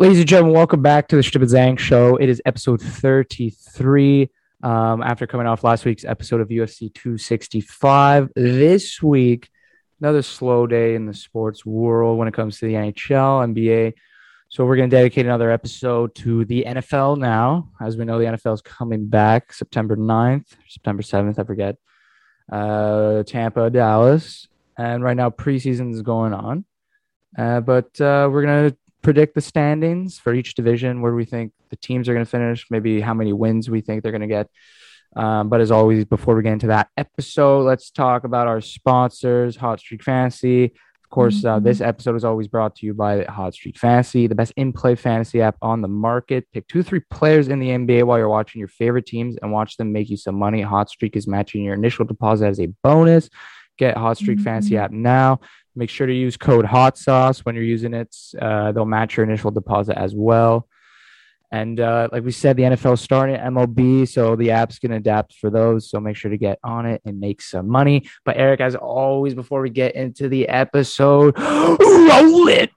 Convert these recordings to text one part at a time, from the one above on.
Ladies and gentlemen, welcome back to the Stupid Zang Show. It is episode 33. Um, after coming off last week's episode of UFC 265, this week, another slow day in the sports world when it comes to the NHL, NBA. So we're going to dedicate another episode to the NFL now. As we know, the NFL is coming back September 9th, September 7th, I forget. Uh, Tampa, Dallas. And right now, preseason is going on. Uh, but uh, we're going to predict the standings for each division, where we think the teams are going to finish, maybe how many wins we think they're going to get. Um, but as always, before we get into that episode, let's talk about our sponsors, Hot Streak Fantasy. Of course, uh, this episode is always brought to you by Hot Streak Fantasy, the best in-play fantasy app on the market. Pick two, three players in the NBA while you're watching your favorite teams and watch them make you some money. Hot Streak is matching your initial deposit as a bonus. Get Hot Streak Fantasy app now. Make sure to use code Hot Sauce when you're using it. Uh, they'll match your initial deposit as well. And uh, like we said, the NFL starting MLB, so the app's to adapt for those. So make sure to get on it and make some money. But Eric, as always, before we get into the episode, roll it.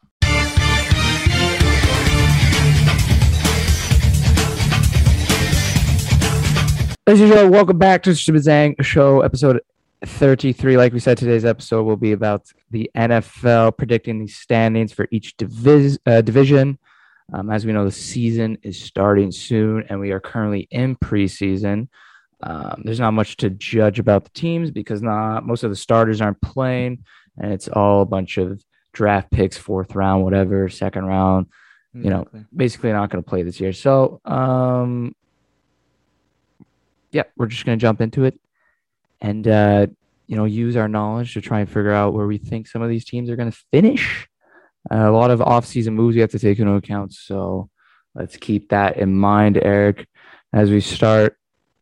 And gentlemen, welcome back to the Zang Show, episode 33. Like we said, today's episode will be about the NFL, predicting the standings for each divis- uh, division. Um, as we know, the season is starting soon, and we are currently in preseason. Um, there's not much to judge about the teams because not most of the starters aren't playing, and it's all a bunch of draft picks, fourth round, whatever, second round. You know, Exactly. basically not going to play this year. So, um, yeah, we're just going to jump into it and uh, you know use our knowledge to try and figure out where we think some of these teams are going to finish. Uh, a lot of off-season moves we have to take into account, so let's keep that in mind, Eric. As we start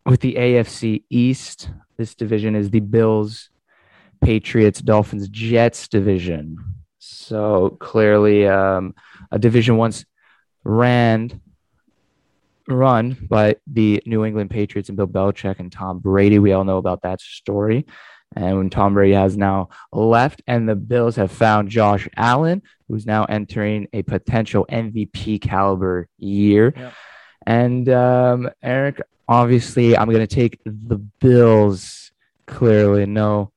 with the AFC East, this division is the Bills, Patriots, Dolphins, Jets division. So clearly, um, a division once ran run by the New England Patriots and Bill Belichick and Tom Brady. We all know about that story. And when Tom Brady has now left, and the Bills have found Josh Allen, who's now entering a potential MVP caliber year. Yep. And um, Eric, obviously, I'm going to take the Bills. Clearly, no,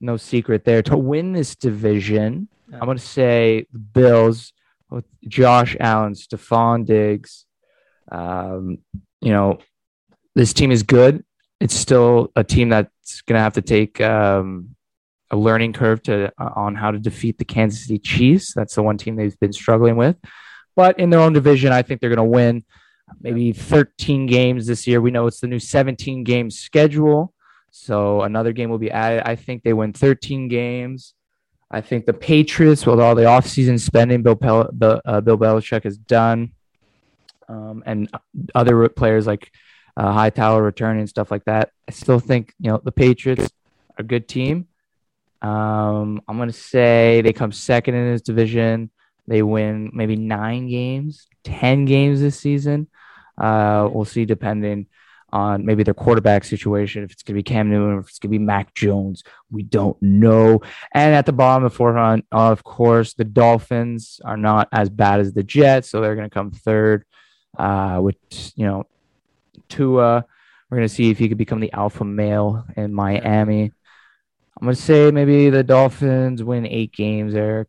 no secret there to win this division. Yeah. I'm going to say the Bills with Josh Allen, Stefon Diggs. Um, you know, this team is good. It's still a team that's going to have to take um, a learning curve to uh, on how to defeat the Kansas City Chiefs. That's the one team they've been struggling with. But in their own division, I think they're going to win maybe 13 games this year. We know it's the new 17 game schedule. So another game will be added. I think they win 13 games. I think the Patriots, with all the offseason spending Bill, Pel- Bill, uh, Bill Belichick has done, um, and other players like uh, Hightower returning and stuff like that, I still think you know the Patriots are a good team. Um, I'm gonna say they come second in this division. They win maybe nine games, ten games this season. Uh, we'll see, depending on maybe their quarterback situation. If it's gonna be Cam Newton, if it's gonna be Mac Jones, we don't know. And at the bottom of the forefront, of course, the Dolphins are not as bad as the Jets, so they're gonna come third. Uh, with you know, Tua, we're gonna see if he could become the alpha male in Miami. I'm gonna say maybe the Dolphins win eight games, Eric.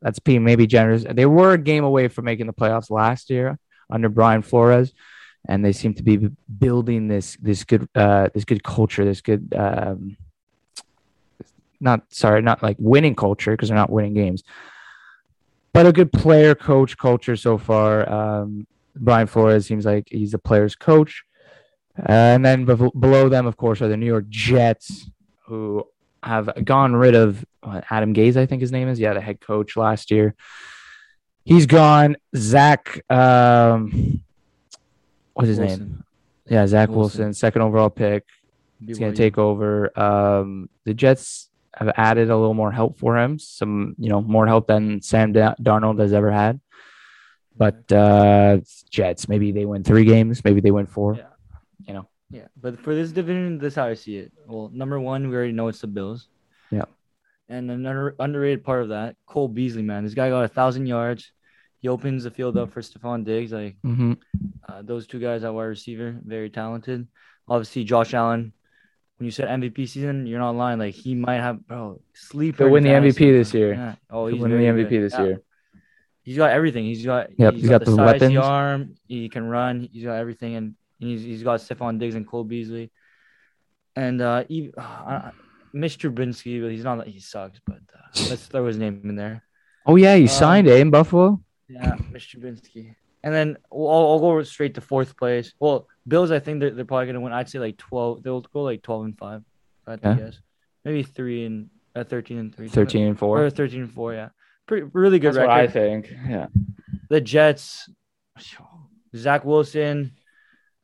That's being maybe generous. They were a game away from making the playoffs last year under Brian Flores, and they seem to be building this this good uh, this good culture, this good um, not sorry, not like winning culture because they're not winning games, but a good player coach culture so far. Um, Brian Flores seems like he's a player's coach. and then below them, of course, are the New York Jets, who have gone rid of Adam Gase, I think his name is. Yeah, the head coach last year. He's gone. Zach, um, what's his Wilson. name? Yeah, Zach Wilson, Wilson. second overall pick. He's going to take over. Um, the Jets have added a little more help for him. Some, you know, more help than Sam Da- Darnold has ever had. But uh, Jets, maybe they win three games, maybe they win four. Yeah. You know, Yeah, but for this division, this is how I see it. Well, number one, we already know it's the Bills. Yeah. And another underrated part of that, Cole Beasley, man, this guy got a thousand yards. he opens the field up for Stefon Diggs. Like hmm uh, those two guys at wide receiver, very talented. Obviously, Josh Allen. When you said MVP season, you're not lying. Like he might have, bro, sleeper. He'll win the MVP fantasy. this year. Yeah. Oh, He'll he's win the MVP good. this Yeah. year. He's got everything. He's got. Yep, he's he's got, got the, size, the arm. He can run. He's got everything, and he's he's got Stefon Diggs and Cole Beasley, and uh, he, uh, Mitch Trubinsky, but he's not. He sucks, but uh, let's throw his name in there. Oh yeah, he Um, signed it in Buffalo. Yeah, Mitch Trubinsky. And then I'll, I'll go straight to fourth place. Well, Bills, I think they're, they're probably gonna win. I'd say like twelve. They'll go like twelve and five. I had to Okay. guess. Maybe three and uh, thirteen and three. Thirteen and four. or thirteen and four. Yeah, pretty really good That's what record. I think. Yeah. the Jets, Zach Wilson,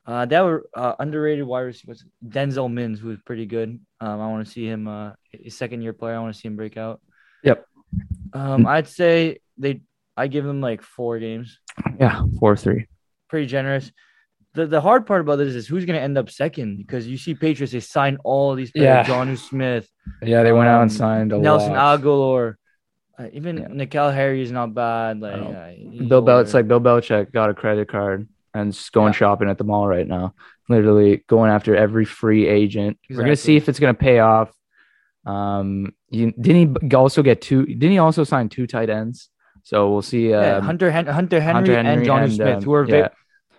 uh, that were uh, underrated wide receivers. Denzel Mims, was pretty good. Um, I want to see him. Uh, his second year player. I want to see him break out. Yep. Um, I'd say they. I give them like four games. Yeah. Four three. Pretty generous. The the hard part about this is who's going to end up second because you see Patriots they sign all these players. Yeah. Jonnu Smith, Yeah, they went out and Um, signed a Nelson lot. Agholor, uh, even Yeah. N'Keal Harry is not bad. Like uh, Bill Bel- it's like Bill Belichick got a credit card and is going Yeah. shopping at the mall right now. Literally going after every free agent. We're gonna see if it's gonna pay off. Um, you, didn't he also get two? Didn't he also sign two tight ends? So we'll see. Yeah, Um, Hunter, Hen- Hunter Henry Hunter and Johnny and, Smith, um, who are yeah.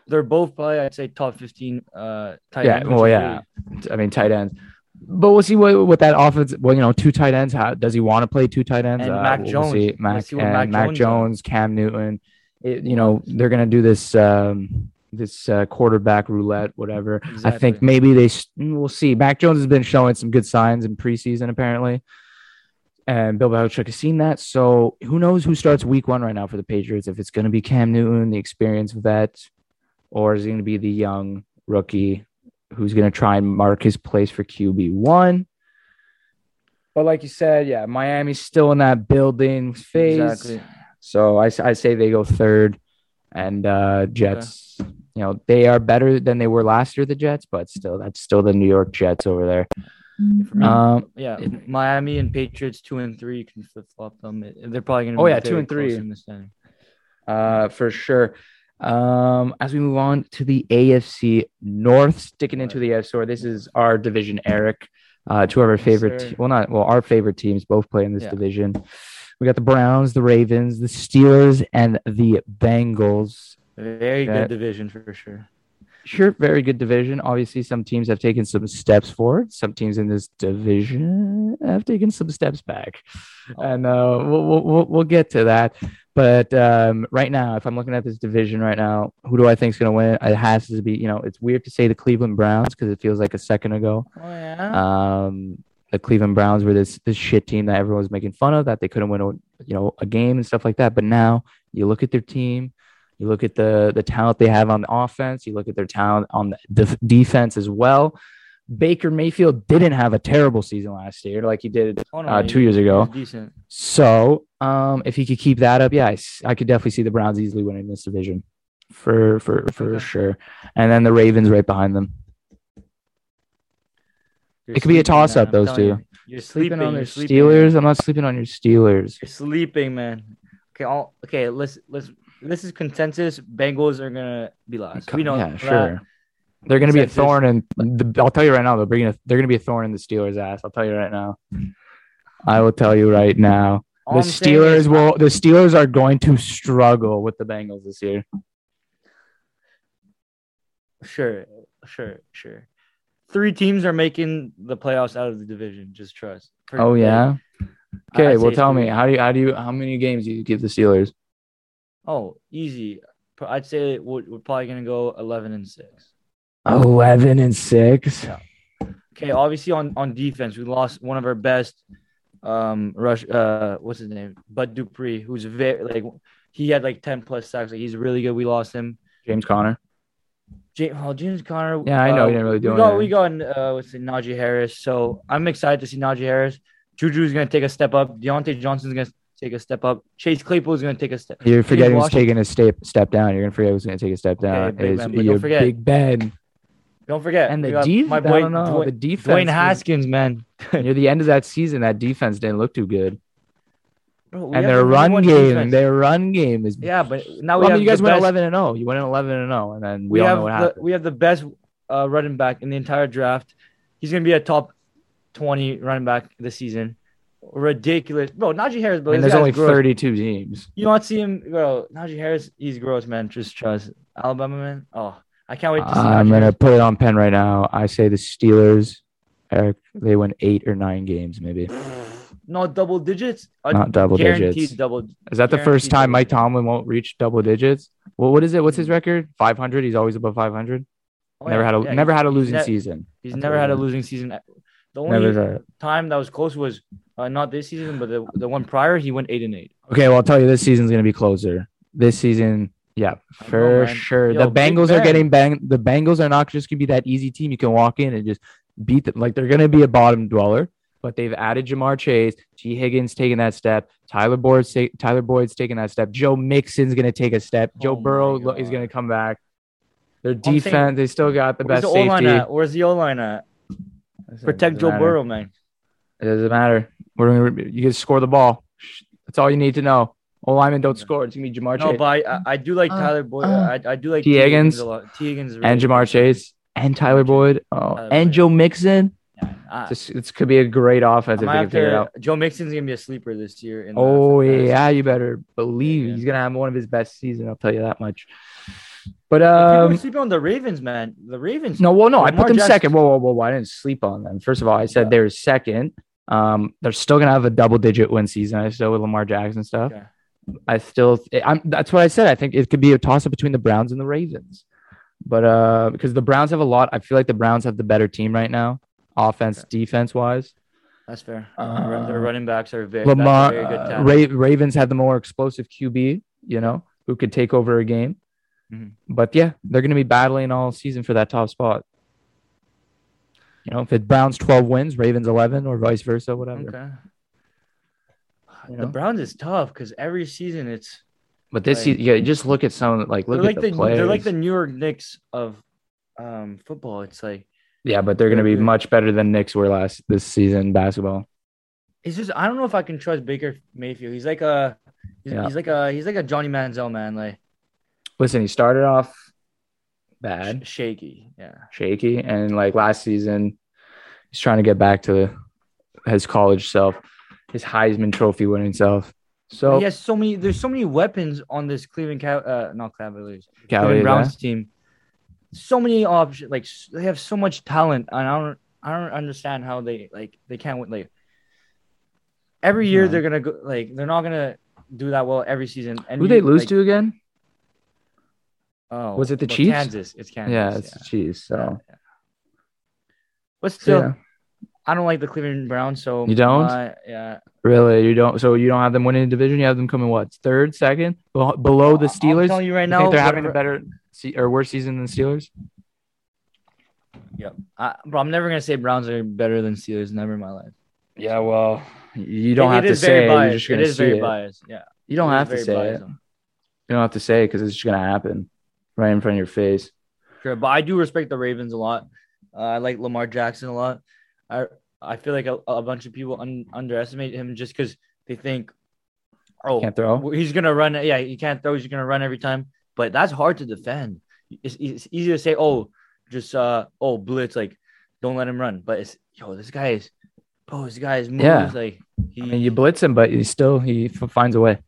they're both probably I'd say top fifteen uh tight Yeah, ends, well, yeah. I mean, tight ends. But we'll see what what that offense. Well, you know, two tight ends. How does he want to play two tight ends? And Uh, Mac we'll Jones. see. Mac see and Mac Mac Jones Jones. Cam Newton. It, you know, they're gonna do this um, this uh, quarterback roulette, whatever. I think maybe they. We'll see. Mac Jones has been showing some good signs in preseason, apparently. And Bill Belichick has seen that. So who knows who starts week one right now for the Patriots? If it's going to be Cam Newton, the experienced vet, or is it going to be the young rookie who's going to try and mark his place for QB one? But like you said, yeah, Miami's still in that building phase. exactly. So I say they go third, and uh, Jets. You know they are better than they were last year. The Jets, but still, that's still the New York Jets over there. Me, Um, yeah, Miami and Patriots two and three you can flip flop them. They're probably gonna. Oh, be yeah, two and three. in the standing. uh, for sure. Um, as we move on to the AFC North, sticking into the AFC, this is our division, Eric. Uh, two of our favorite, sir. te- well, not well, our favorite teams both play in this Yeah. division. We got the Browns, the Ravens, the Steelers, and the Bengals. Very Yeah. good division for sure. Sure, very good division. Obviously, some teams have taken some steps forward. Some teams in this division have taken some steps back, and uh, we'll we'll we'll get to that. But um, right now, if I'm looking at this division right now, who do I think is going to win? It has to be, you know, it's weird to say the Cleveland Browns because it feels like a second ago. Oh yeah. Um, the Cleveland Browns were this this shit team that everyone was making fun of that they couldn't win a you know a game and stuff like that. But now you look at their team, you look at the the talent they have on the offense, you look at their talent on the def- defense as well. Baker Mayfield didn't have a terrible season last year like he did oh, uh, he- two years ago. decent. So um, if he could keep that up, yeah, I could definitely see the Browns easily winning this division for for for Okay. sure. And then the Ravens right behind them. You're It could be a toss-up, man, I'm those two. you. You're Sleeping sleeping on your you're sleeping, Steelers. I'm not sleeping on your Steelers. You're sleeping, man. Okay, all okay. Let's let's. This is consensus. Bengals are gonna be lost. We know. yeah, that. They're going to be a thorn, and the, I'll tell you right now, they're bringing. A, they're going to be a thorn in the Steelers' ass. I'll tell you right now. I will tell you right now. All the I'm Steelers will. The Steelers are going to struggle with the Bengals this year. Sure, sure, sure. Three teams are making the playoffs out of the division. Just trust. For- Oh yeah. Okay. Well, tell three. me how do you how do you how many games do you give the Steelers? Oh, easy. I'd say we're, we're probably gonna go eleven and six. Eleven and six. Yeah. Okay, obviously on on defense, we lost one of our best um rush uh what's his name? Bud Dupree, who's very like he had like 10 plus sacks. Like he's really good. We lost him. James Conner. James, oh, James Conner. Yeah, I know, uh, he didn't really do we got, we got uh what's it, Najee Harris. So I'm excited to see Najee Harris. Juju's gonna take a step up. Diontae Johnson's gonna take a step up. Chase Claypool's gonna take a step. You're forgetting who's taking a step step down. You're gonna forget who's gonna take a step down. Big Is Ben, but don't forget- Big Ben Don't forget. and the defense. My boy, know. Dwayne, the defense. Dwayne Haskins, man. near the end of that season, that defense didn't look too good. Bro, and their run game, defense. their run game is. Yeah, but now Well, we I mean, you guys went best, 11 and 0. You went 11 and 0, and then we, We all have know what the, happened. we have the best uh, running back in the entire draft. He's gonna be a top twenty running back this season. Ridiculous, bro. Najee Harris, bro. this there's only gross. 32 teams. You don't see him, bro. Najee Harris, he's gross, man. Just trust Alabama, man. Oh, I can't wait to see. I'm gonna put it on pen right now. I say the Steelers. Eric, they win eight or nine games, maybe Not double digits. Not double digits. double. Is that the first time Mike. Tomlin won't reach double digits? Well, what is it? What's his record? 500. He's always above 500. Oh, never yeah, had a yeah, never had a losing ne- season. He's That's never had a losing season. The only time that was close was uh, not this season, but the, the one prior. He went eight and eight. Okay, well, I'll tell you, this season's gonna be closer. This season, yeah, I know, for sure. Yo, the Bengals are getting banged. The Bengals are not just gonna be that easy team you can walk in and just beat them. Like they're gonna be a bottom dweller, but they've added Ja'Marr Chase, Tee Higgins taking that step, Tyler Boyd's ta- Tyler Boyd's taking that step, Joe Mixon's gonna take a step, Joe Oh Burrow lo- is gonna come back. Their saying- defense, they still got the best the line safety. at? Where's the O line at? Protect Joe matter. Burrow, man. It doesn't matter. We're gonna, you can score the ball. That's all you need to know. O linemen don't Yeah. score. It's gonna be Ja'Marr No, Chase but I, I, I do like Uh, Tyler Boyd. uh, I, I do like Tee Higgins a lot. Tee Higgins is and really Ja'Marr. Chase and Tyler Boyd. Oh, Tyler and Boyd. Joe Mixon. Yeah, I, This, this could be a great offense if they can figure it out. Joe Mixon's gonna be a sleeper this year. In Oh fantasy. yeah, you better believe Yeah. he's gonna have one of his best seasons. I'll tell you that much. But People are um, sleeping on the Ravens, man. The Ravens. no, well, no, I put them Jackson- second. Whoa, whoa, whoa, whoa! I didn't sleep on them. First of all, I said Yeah. they're second. Um, they're still gonna have a double-digit win season. I still with Lamar Jackson stuff. Okay. I still, I'm. That's what I said. I think it could be a toss-up between the Browns and the Ravens. But uh, because the Browns have a lot, I feel like the Browns have the better team right now, offense, defense wise. That's fair. Uh, Their running backs are very, Lamar, very good uh. Ra- Ravens had the more explosive QB, you know, who could take over a game. Mhm. But yeah, they're going to be battling all season for that top spot. You know, if it Browns 12 wins, Ravens 11, or vice versa, whatever. Okay. You The? Browns is tough because every season it's But this Like- yeah, just look at some, like, look they're at like the, the, players. they're like the New York Knicks of um football. It's like yeah, but they're going to be much better than Knicks were last this season basketball. it's just I don't know if I can trust Baker Mayfield. He's like a he's, Yeah. he's like a he's like a Johnny Manziel man, like Listen, he started off sh- bad, shaky. Yeah. shaky, and like last season, he's trying to get back to his college self, his Heisman Trophy winning self. So he has so many. There's so many weapons on this Cleveland, Cav- uh, not Cavaliers, Cali, Cleveland yeah. Browns team. So many options. Like they have so much talent, and I don't, I don't understand how they like they can't win. Like every year No. they're gonna go. Like they're not gonna do that well every season. And Who they lose like, to again? Oh, Was it the well, Chiefs? Kansas. It's Kansas. yeah, it's the Chiefs. So, Yeah, yeah. But still, yeah. I don't like the Cleveland Browns. So You don't? my- yeah. really, you don't. So you don't have them winning the division. You have them coming what third, second, Bel- below the Steelers. I'm telling you right You now, think they're having a better se- or worse season than the Steelers? Yeah, I, bro, I'm never gonna say Browns are better than Steelers. Never in my life. Yeah, well, you don't It- have it to say. it. You're just gonna is see very it. biased. Yeah, You don't it have to say it. You don't have to say it because it's just gonna happen right in front of your face. Sure, but I do respect the Ravens a lot. Uh, I like Lamar Jackson a lot. I I feel like a, a bunch of people un, underestimate him just because they think, oh, Can't throw. he's gonna run. Yeah, he can't throw. He's gonna run every time. But that's hard to defend. It's, it's easy to say, oh, just uh, oh, blitz, like don't let him run. But it's yo, this guy is, bro, this guy is moves Yeah. like he I mean, you blitz him, but he still he f- finds a way.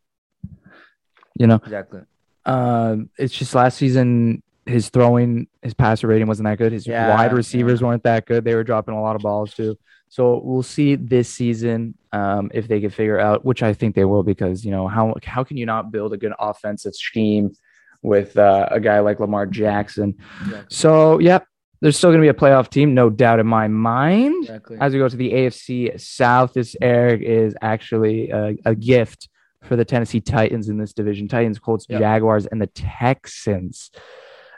You know, exactly. um, it's just last season his throwing, his passer rating wasn't that good. His Yeah, wide receivers yeah. weren't that good. They were dropping a lot of balls too. So we'll see this season um, if they can figure out, which I think they will, because you know how how can you not build a good offensive scheme with uh, a guy like Lamar Jackson? Exactly. So yep, there's still going to be a playoff team, no doubt in my mind. exactly. As we go to the AFC South, this Eric is actually a, a gift for the Tennessee Titans in this division. Titans, Colts, Yep. Jaguars, and the Texans.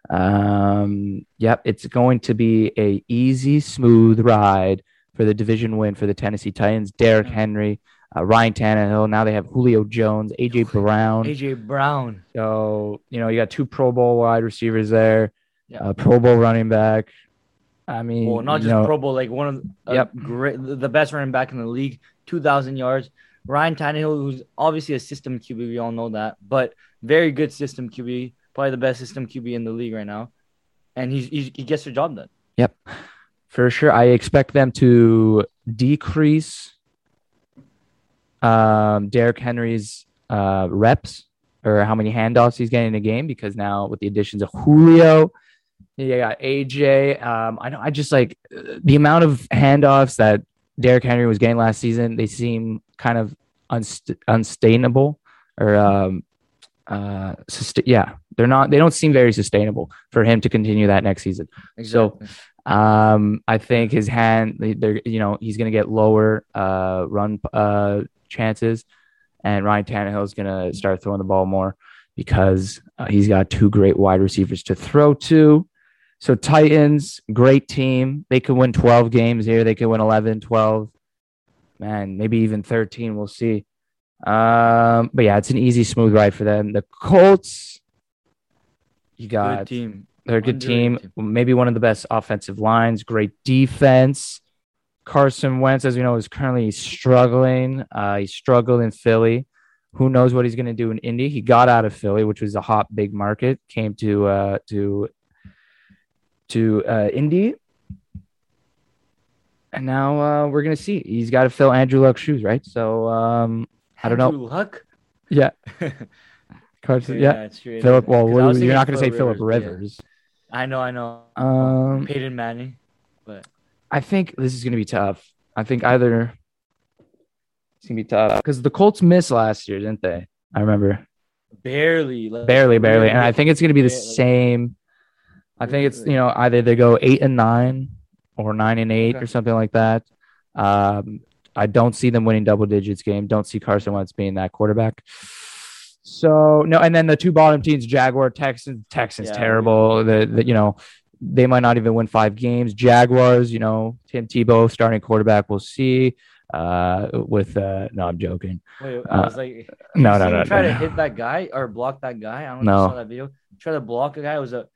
Um, yep, it's going to be a easy, smooth ride for the division win for the Tennessee Titans. Derrick. Henry, uh, Ryan Tannehill. Now they have Julio Jones, AJ Brown. AJ Brown. So you know you got two Pro Bowl wide receivers there, Yeah. uh, Pro Bowl running back. I mean, Well, not just know, Pro Bowl, like one of the uh, Yep. great, the best running back in the league, two thousand yards. Ryan Tannehill, who's obviously a system QB, we all know that, but very good system QB, probably the best system QB in the league right now, and he's, he's he gets the job done. For sure. I expect them to decrease um, Derrick Henry's uh, reps or how many handoffs he's getting in a game because now with the additions of Julio, you got AJ. Um, I know I just like the amount of handoffs that Derrick Henry was getting last season. They seem kind of unst- unsustainable or um, uh, sust- yeah, they're not. They don't seem very sustainable for him to continue that next season. Exactly. So um, I think his hand, they're you know he's gonna get lower uh, run uh, chances, and Ryan Tannehill is gonna start throwing the ball more because uh, he's got two great wide receivers to throw to. So Titans, great team. They could win 12 games here. They could win 11, 12. Man, maybe even 13. We'll see. Um, but yeah, it's an easy, smooth ride for them. The Colts, you got good team. They're a good team. Team. Maybe one of the best offensive lines. Great defense. Carson Wentz, as we know, is currently struggling. Uh, he struggled in Philly. Who knows what he's going to do in Indy? He got out of Philly, which was a hot, big market. Came to uh, to to uh, Indy, and now uh, we're gonna see. He's got to fill Andrew Luck's shoes, right? So um, I don't know. Andrew Luck. yeah, Carson. Yeah, true. Philip. Well, 'Cause I was you're not gonna say Philip yeah. Rivers. I know, I know. Um, Peyton Manning, but I think this is going to be tough. I think either it's to be tough because the Colts missed last year, didn't they? I remember barely, like, barely, barely, and I think it's going to be the same. I think it's you know either they go eight and nine or nine and eight Okay. or something like that. Um, I don't see them winning double digits game. Don't see Carson Wentz being that quarterback. So no, and then the two bottom teams, Jaguar, Texans. Texans Yeah. terrible. The, the you know they might not even win five games. Jaguars, you know, Tim Tebow starting quarterback. We'll see. Uh, with uh, no, I'm joking. Wait, Uh, I was like, No, no, no, Try no, to no. hit that guy or block that guy. I don't know No. if you saw that video. Try to block a guy. It was a,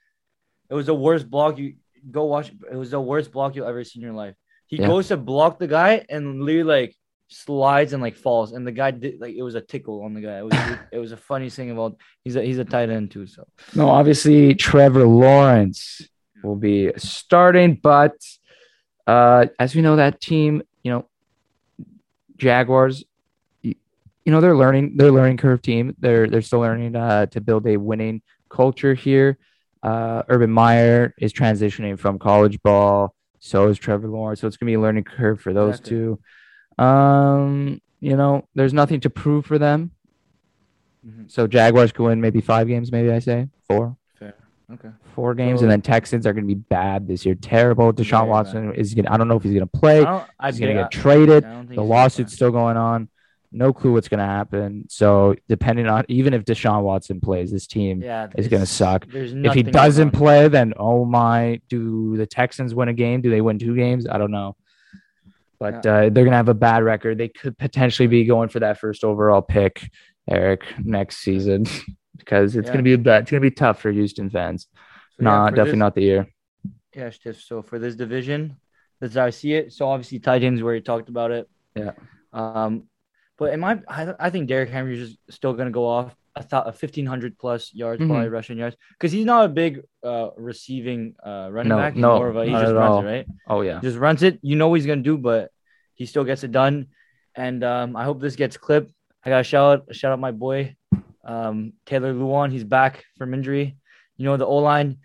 it was the worst block you go watch. It was the worst block you'll ever see in your life. He Yeah. goes to block the guy and literally like slides and like falls, and the guy did like it was a tickle on the guy. It was it was the funniest thing about. He's a he's a tight end too. So No, obviously Trevor Lawrence will be starting, but uh, as we know, that team, you know, Jaguars, you, you know, they're learning, they're learning curve team. They're they're still learning uh, to build a winning culture here. Uh, Urban Meyer is transitioning from college ball, so is Trevor Lawrence. So it's gonna be a learning curve for those Exactly. two. Um, you know, there's nothing to prove for them. Mhm. So Jaguars could win maybe five games, maybe I say four fair. Okay. four games, So- and then Texans are going to be bad this year. Terrible. Deshaun Watson is going. I don't know if he's going to play. don't. I He's going to get traded. I The lawsuit's still going on. No clue what's going to happen. So depending on even if Deshaun Watson plays, this team Yeah, is going to suck. If he doesn't play, then oh my, do the Texans win a game? Do they win two games? I don't know. But uh, they're going to have a bad record. They could potentially be going for that first overall pick, Eric, next season because it's Yeah. going to be a bad, it's going to be tough for Houston fans. So, yeah, nah, for definitely this- not the year. Yeah. So for this division, that's how I see it. So obviously Titans, where you talked about it. Yeah. Um, but in my, I, I think Derrick Henry is still gonna go off a, th- a fifteen hundred plus yards, Mhm. probably rushing yards, because he's not a big uh receiving uh running No, back. He's no, more of a he just runs all. it, right? Oh yeah. Just runs it. You know what he's gonna do, but he still gets it done. And um, I hope this gets clipped. I got to shout out, shout out my boy, um, Taylor Lewan. He's back from injury. You know the O line.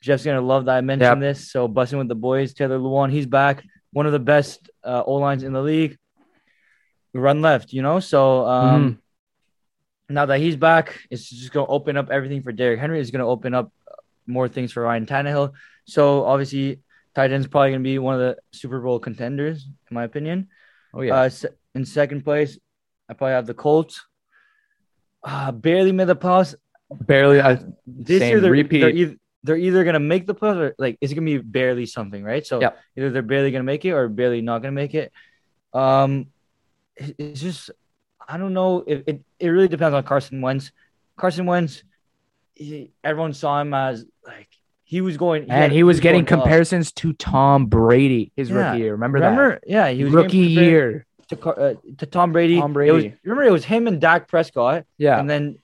Jeff's gonna love that I mentioned Yep. this. So busting with the boys, Taylor Lewan. He's back. One of the best uh, O lines in the league. Run left, you know. So um, Mm-hmm. Now that he's back, it's just gonna open up everything for Derrick Henry. It's gonna open up more things for Ryan Tannehill. So obviously, tight end's probably gonna be one of the Super Bowl contenders, in my opinion. Oh yeah. Uh, in second place, I probably have the Colts. Uh, barely made the playoffs. Barely. I, This Same year, they're, repeat. they're, either, they're either gonna make the playoffs or like it's gonna be barely something, right? So Yep. either they're barely gonna make it or barely not gonna make it. Um, it- it's just I don't know. It it, it really depends on Carson Wentz. Carson Wentz, he, everyone saw him as like he was going, and he was getting going up. comparisons to Tom Brady his Yeah. rookie year. Remember, Remember? Yeah, he was rookie year. to Car- uh, to Tom Brady. Tom It was, Brady. remember, it was him and Dak Prescott, Yeah. and then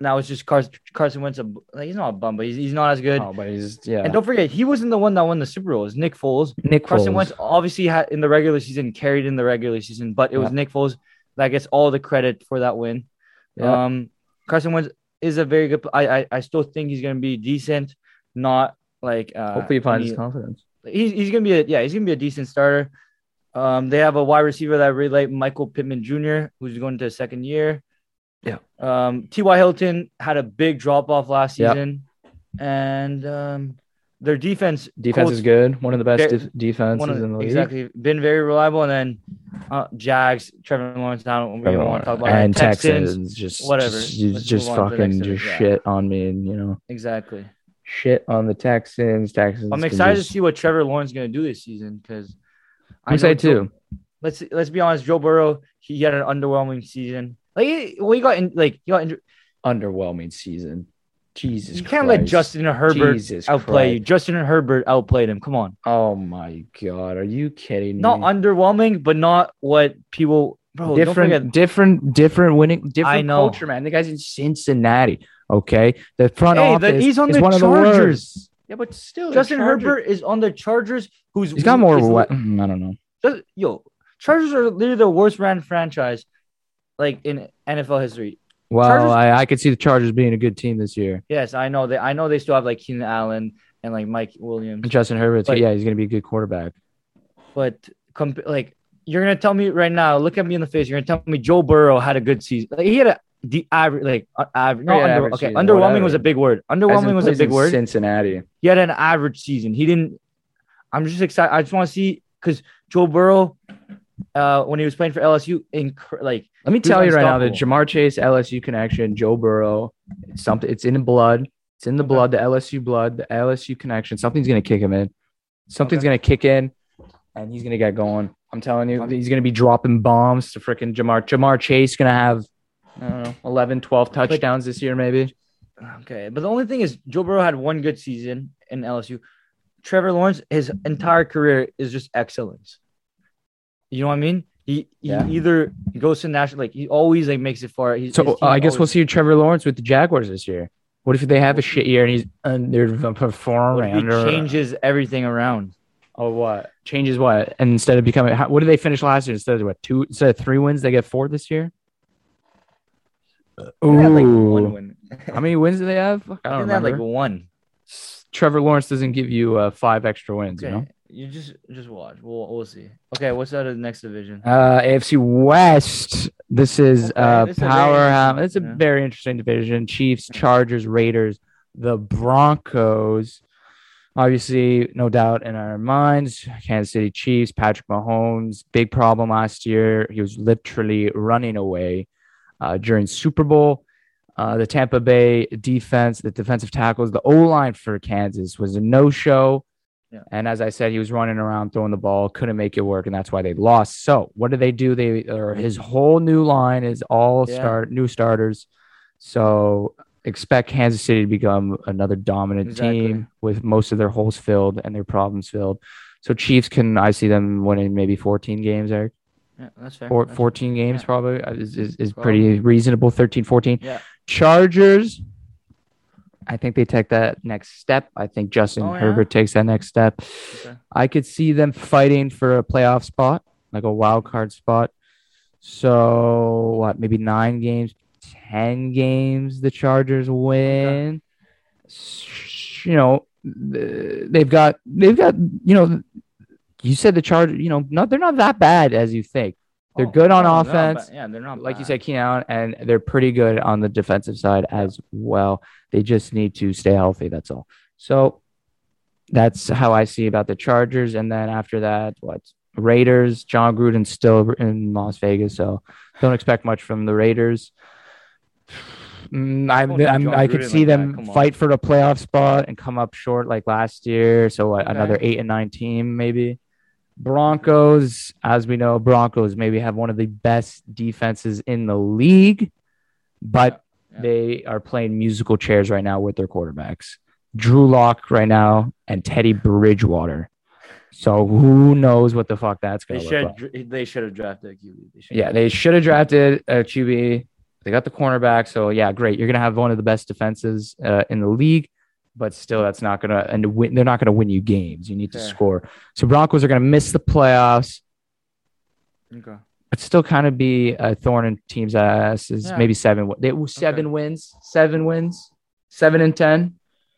now it's just Carson. Carson Wentz. A, like, he's not a bum, but he's, he's not as good. oh, but he's yeah. And don't forget, he wasn't the one that won the Super Bowl. It was Nick Foles. Nick Carson Foles. Wentz obviously had in the regular season carried in the regular season, but it was Nick Foles that gets all the credit for that win. Yeah. Um, Carson Wentz is a very good. I I, I still think he's going to be decent, not like uh, Hopefully, he finds his confidence. he's, he's gonna be a yeah he's gonna be a decent starter. Um, they have a wide receiver that I really like, Michael Pittman Jr., who's going to second year. Yeah. Um, T.Y. Hilton had a big drop off last season, and um, their defense Defense Colts- is good. One of the best def- defenses of in the league. exactly been very reliable, and then uh, Jags, Trevor Lawrence. I don't we don't want to talk about and Texans, Texans, just whatever. just, just move on to the fucking just shit on me, and you know exactly. shit on the Texans. Texans. I'm excited just- to see what Trevor Lawrence is gonna do this season because I'm excited too. let's let's be honest, Joe Burrow, he had an underwhelming season. Like, well, he got in, like he got injured. Underwhelming season. Jesus, You can't let Christ. Justin Herbert Jesus outplay you. Christ. Justin Herbert outplayed him. Come on, Oh my god, are you kidding me? not underwhelming, but not what people. Bro, don't different, forget. different, different winning, different I know. culture, man. The guy's in Cincinnati. Okay, the front Hey, office the- he's on is the one of the Chargers. Yeah, but still, Justin Herbert is on the Chargers, who's He's got more. What? mm, I don't know. does- Yo, Chargers are literally the worst ran franchise, like in NFL history. Well, Chargers- I, I could see the Chargers being a good team this year. Yes, I know they. I know they still have like Keenan Allen and like Mike Williams, And Justin Herbert, But- yeah, he's gonna be a good quarterback. but comp- like you're gonna tell me right now, look at me in the face. You're gonna tell me Joe Burrow had a good season. Like he had a the average, like uh, average. No, Yeah, under, average okay, season, underwhelming whatever. was a big word. Underwhelming was a big word. Cincinnati. He had an average season. He didn't. I'm just excited. I just want to see because Joe Burrow, uh, when he was playing for LSU, inc- like Let me tell you right now, the? Ja'Marr Chase LSU connection, Joe Burrow, it's something. It's in the blood. It's in the blood. The LSU blood, the LSU connection. Something's gonna kick him in. Something's Okay. gonna kick in, and he's gonna get going. I'm telling you, he's gonna be dropping bombs to freaking Ja'Marr. Ja'Marr Chase gonna have, I don't know, 11, 12 touchdowns this year, maybe. Okay, but the only thing is, Joe Burrow had one good season in LSU. Trevor Lawrence, his entire career is just excellence. You know what I mean? He, he Yeah. either goes to national, like he always like makes it far. He's, So uh, I guess we'll see Trevor Lawrence with the Jaguars this year. What if they have a shit year and he's underperforming? Under, changes everything around. Oh, what changes what? And instead of becoming, how, what did they finish last year? Instead of what two? Instead of three wins, they get four this year. Had, like one Ooh, win. how many wins do they have? I don't remember. like one. Trevor Lawrence doesn't give you uh, five extra wins. Okay, You know, you just just watch. We'll we'll see. Okay, what's out of the next division? uh, AFC West. This is Okay, uh, this is a very powerhouse. interesting- It's a yeah. very interesting division. Chiefs, Chargers, Raiders, the Broncos. Obviously, no doubt in our minds, Kansas City Chiefs, Patrick Mahomes, big problem last year. He was literally running away uh, during Super Bowl. Uh, the Tampa Bay defense, the defensive tackles, the O line for Kansas was a no show. Yeah. And as I said, he was running around throwing the ball, couldn't make it work, and that's why they lost. So, what do they do? They or his whole new line is all Yeah. start new starters. So expect Kansas City to become another dominant Exactly. team with most of their holes filled and their problems filled. So Chiefs can I see them winning maybe 14 games, Eric. Yeah, that's fair. Four, That's- 14 games yeah. probably uh, is, is, is pretty reasonable. 13, 14. Yeah. Chargers. I think they take that next step. I think Justin Oh, yeah? Herbert takes that next step. Okay. I could see them fighting for a playoff spot, like a wild card spot. So what? Maybe nine games, ten games. The Chargers win. S- You know, they've got they've got you know. You said the Chargers. You know, not they're not that bad as you think. They're Oh, good on no, offense. bad. Yeah, they're not Like you said, Keenan Allen, and they're pretty good on the defensive side as well. They just need to stay healthy. That's all. So that's how I see about the Chargers. And then after that, what Raiders? Jon Gruden's still in Las Vegas, so don't expect much from the Raiders. Mm, I, Don't do I'm, John I could see like them fight for a playoff spot and come up short like last year. So what, Okay. another eight and nine team maybe. Broncos, as we know, Broncos maybe have one of the best defenses in the league, but Yeah, yeah. they are playing musical chairs right now with their quarterbacks. Drew Lock right now and Teddy Bridgewater. So who knows what the fuck that's gonna look should like. they should have drafted a QB. They Yeah, they should have drafted a QB. They got the cornerback, so yeah, great. You're gonna have one of the best defenses uh, in the league, but still, that's not gonna and win. They're not gonna win you games. You need to score. So Broncos are gonna miss the playoffs. Okay. But still, kind of be a thorn in teams' asses. Yeah. Maybe seven. They seven wins. Seven wins. Seven and ten.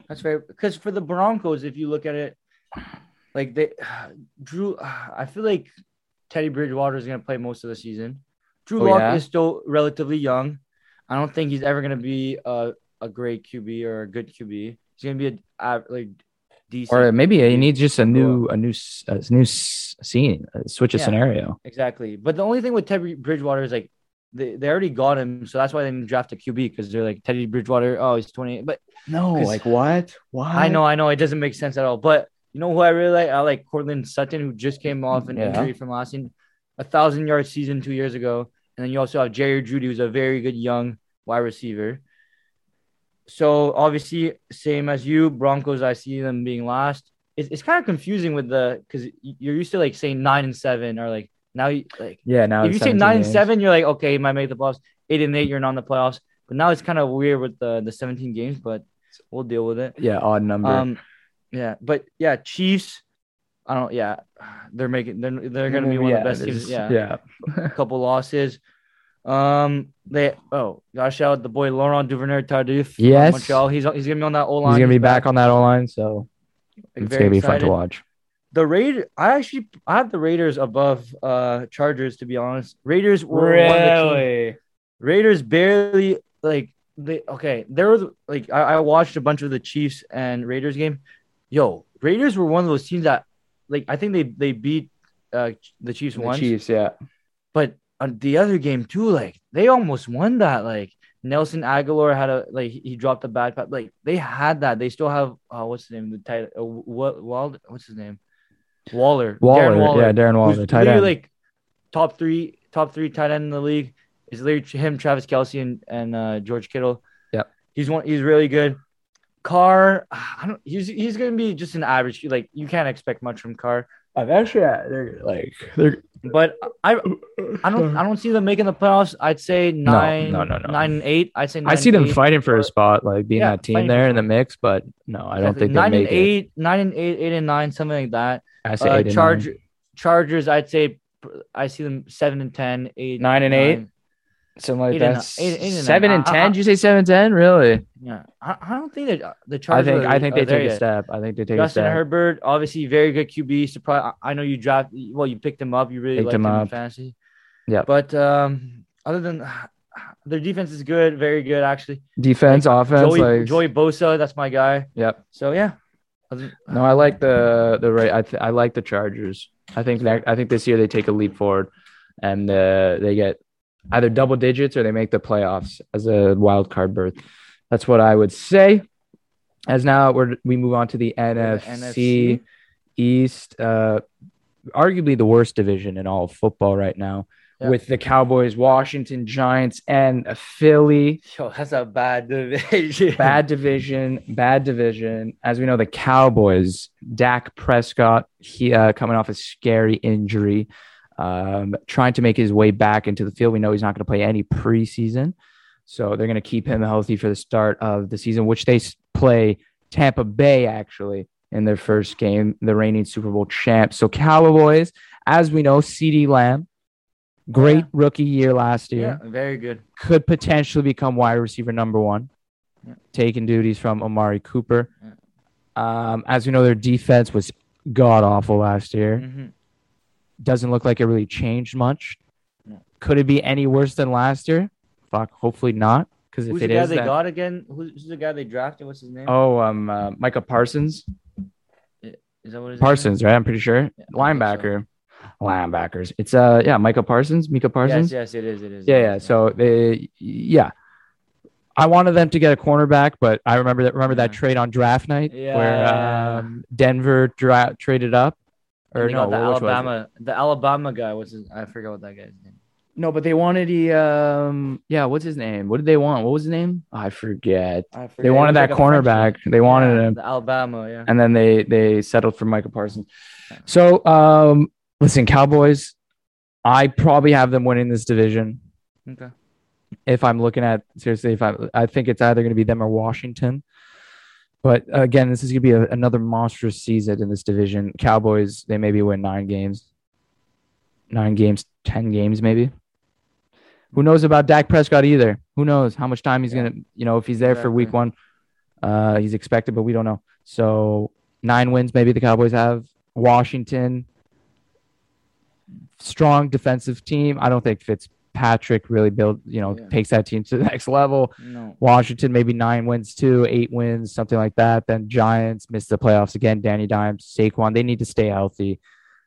That's fair. Because for the Broncos, if you look at it, like they Drew, I feel like Teddy Bridgewater is gonna play most of the season. Drew Oh, Lock yeah? is still relatively young. I don't think he's ever gonna be a, a great QB or a good QB. He's gonna be a, a like decent. Or maybe he needs just a new, a new, a new scene, a switch of Yeah. scenario. Exactly. But the only thing with Teddy Bridgewater is like they, they already got him, so that's why they didn't draft a QB because they're like Teddy Bridgewater. Oh, he's 28. But no, like what? Why? I know, I know, it doesn't make sense at all. But you know who I really like? I like Courtland Sutton, who just came off an Yeah. injury from last season, a thousand yard season two years ago. And then you also have Jerry Jeudy, who's a very good young wide receiver. So obviously, same as you, Broncos. I see them being last. It's, it's kind of confusing with the because you're used to like saying nine and seven or like now you like Yeah, now if you say 17 nine and seven, you're like, okay, you might make the playoffs. Eight and eight, you're not in the playoffs. But now it's kind of weird with the the 17 games, but we'll deal with it. Yeah, odd number. Um, yeah, but yeah, Chiefs. I don't. Yeah, they're making. They're they're gonna be one of the best teams. Yeah, yeah. a couple losses. Um, they. Oh, gotta shout out the boy Laurent Duvernay Tardif. from Yes. Montreal. He's he's gonna be on that O line. He's gonna be back on that O line, so it's Very gonna be fun to watch. The Raid. I actually I have the Raiders above uh Chargers to be honest. Raiders were one of the Raiders barely like they okay. There was like I, I watched a bunch of the Chiefs and Raiders game. Yo, Raiders were one of those teams that like I think they they beat uh the Chiefs The once, Chiefs, yeah. but on the other game too, like they almost won that. Like Nelson Agholor had a like he dropped a bad pass. Like they had that. They still have uh what's his name? The tight uh, what Wald what's his name? Waller. Waller, Darren Waller. yeah, Darren Waller, tight end. like top three, top three tight end in the league. Is literally him, Travis Kelce, and and uh, George Kittle. Yeah, he's one. He's really good. Carr, I don't. He's he's gonna be just an average. Like you can't expect much from Carr. I'm actually they're like they're But I I don't I don't see them making the playoffs. I'd say nine, no, no, no. nine and eight. I'd say nine I see them fighting for a spot, like being Yeah, that team there in the mix, but no, I don't Exactly. think nine and make it. eight, nine and eight, eight and nine, something like that. I say Uh, eight nine. Chargers, I'd say I see them seven and ten, eight, Nine and eight? Something like eight and that. nine- eight- eight and seven nine. and ten? I- Did you say seven and ten? Really? Yeah, I, I don't think that uh, the I think are- I think they take a yet. step. I think they take Justin a step. Herbert, obviously very good QB. Surprise! I I know you draft. Well, you picked him up. You really Picked liked him him, in fantasy. Yeah. But um, other than their defense is good, very good actually. Defense, offense, Joey, like Joey Bosa, that's my guy. yep. So yeah. No, I like the the right. I th- I like the Chargers. I think that I think this year they take a leap forward, and uh, they get either double digits or they make the playoffs as a wild card berth. That's what I would say. As now we're we move on to the NFC, NFC. East, uh, arguably the worst division in all of football right now, Yeah. with the Cowboys, Washington Giants, and Philly. Yo, that's a bad division. Bad division, bad division. As we know, the Cowboys, Dak Prescott, he uh, coming off a scary injury, um, trying to make his way back into the field. We know he's not going to play any preseason, so they're going to keep him healthy for the start of the season, which they play Tampa Bay actually in their first game, the reigning Super Bowl champs. So Cowboys, as we know, CeeDee Lamb, great Yeah. rookie year last year Yeah, very good. could potentially become wide receiver number one, Yeah. taking duties from Amari Cooper. Um, as we know, their defense was god awful last year. Mhm. Doesn't look like it really changed much. Could it be any worse than last year? Fuck, hopefully not. Because if Who's it the guy is, they then- got again? Who's, who's the guy they drafted? What's his name? oh, um, uh, Micah Parsons, Is that what his name is? Parsons, right? I'm pretty sure Yeah, I think so. linebacker, linebackers. It's uh, yeah, Micah Parsons, Micah Parsons. Yes, yes, it is. It is. Yeah, yeah. So they, yeah, I wanted them to get a cornerback, but I remember that. Remember that Yeah. trade on draft night Yeah, where um, Denver dra- traded up, or no, the which was it? Alabama, the Alabama guy. was his? I forgot what that guy's name. No, but they wanted the um yeah, what's his name? What did they want? What was his name? I forget. I forget. They wanted that like cornerback. They wanted Yeah, him. the Alabama, yeah. and then they they settled for Michael Parsons. So um listen, Cowboys, I probably have them winning this division. Okay. If I'm looking at seriously, if I I think it's either going to be them or Washington. But again, this is going to be a, another monstrous season in this division. Cowboys, they maybe win nine games, nine games, ten games, maybe. Who knows about Dak Prescott either? Who knows how much time he's Yeah. gonna, you know, if he's there for week one, uh, he's expected, but we don't know. So nine wins, maybe the Cowboys have. Washington, strong defensive team. I don't think Fitzpatrick really build, you know, Yeah. takes that team to the next level. No. Washington maybe nine wins two, eight wins, something like that. Then Giants miss the playoffs again. Danny Dimes, Saquon, they need to stay healthy.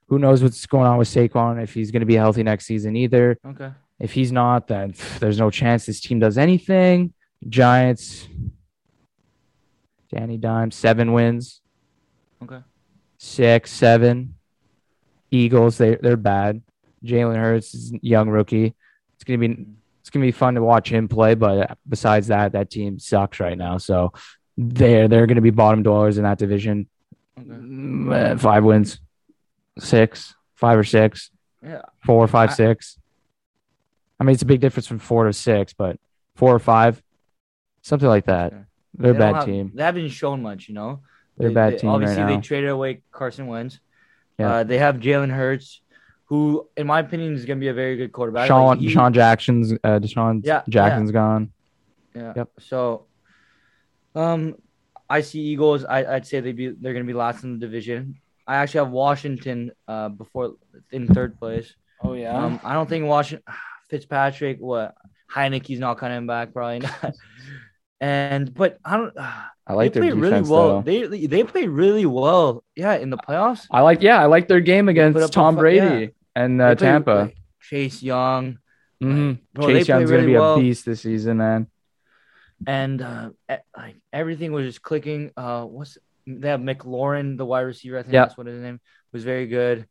Who knows what's going on with Saquon if he's going to be healthy next season either. Okay. If he's not, then pff, there's no chance this team does anything. Giants, Danny Dimes, seven wins, Okay. six, seven. Eagles, they they're bad. Jalen Hurts is young rookie. It's gonna be it's gonna be fun to watch him play, but besides that, that team sucks right now. So they're they're gonna be bottom dwellers in that division. Okay. Mm, Five wins, six, five or six, Yeah. four, five, I- six. I mean, it's a big difference from four to six, but four or five, something like that. They're They don't bad have- team. They haven't shown much, you know. They're a bad they- team right Obviously, they traded away Carson Wentz. Yeah. Uh, they have Jalen Hurts, who, in my opinion, is going to be a very good quarterback. Sean Like, he- Sean Jackson's uh, DeSean Yeah, Jackson's gone. Yeah. Yep. So, um, I see Eagles. I, I'd say they be they're going to be last in the division. I actually have Washington uh before in third place. Oh yeah. Um, I don't think Washington Fitzpatrick what Heinicke's not coming back probably not. And but I don't. I like they their played defense really well. though. They they played really well. Yeah, in the playoffs. I like yeah, I like their game against up a Tom fu- Brady and uh, They Tampa. like, Chase Young hmm bro, they Chase play Young's gonna be well. a beast this season, man. and uh, like everything was just clicking. Uh, what's they have McLaurin, the wide receiver. I think Yeah. that's what his name was. Very good.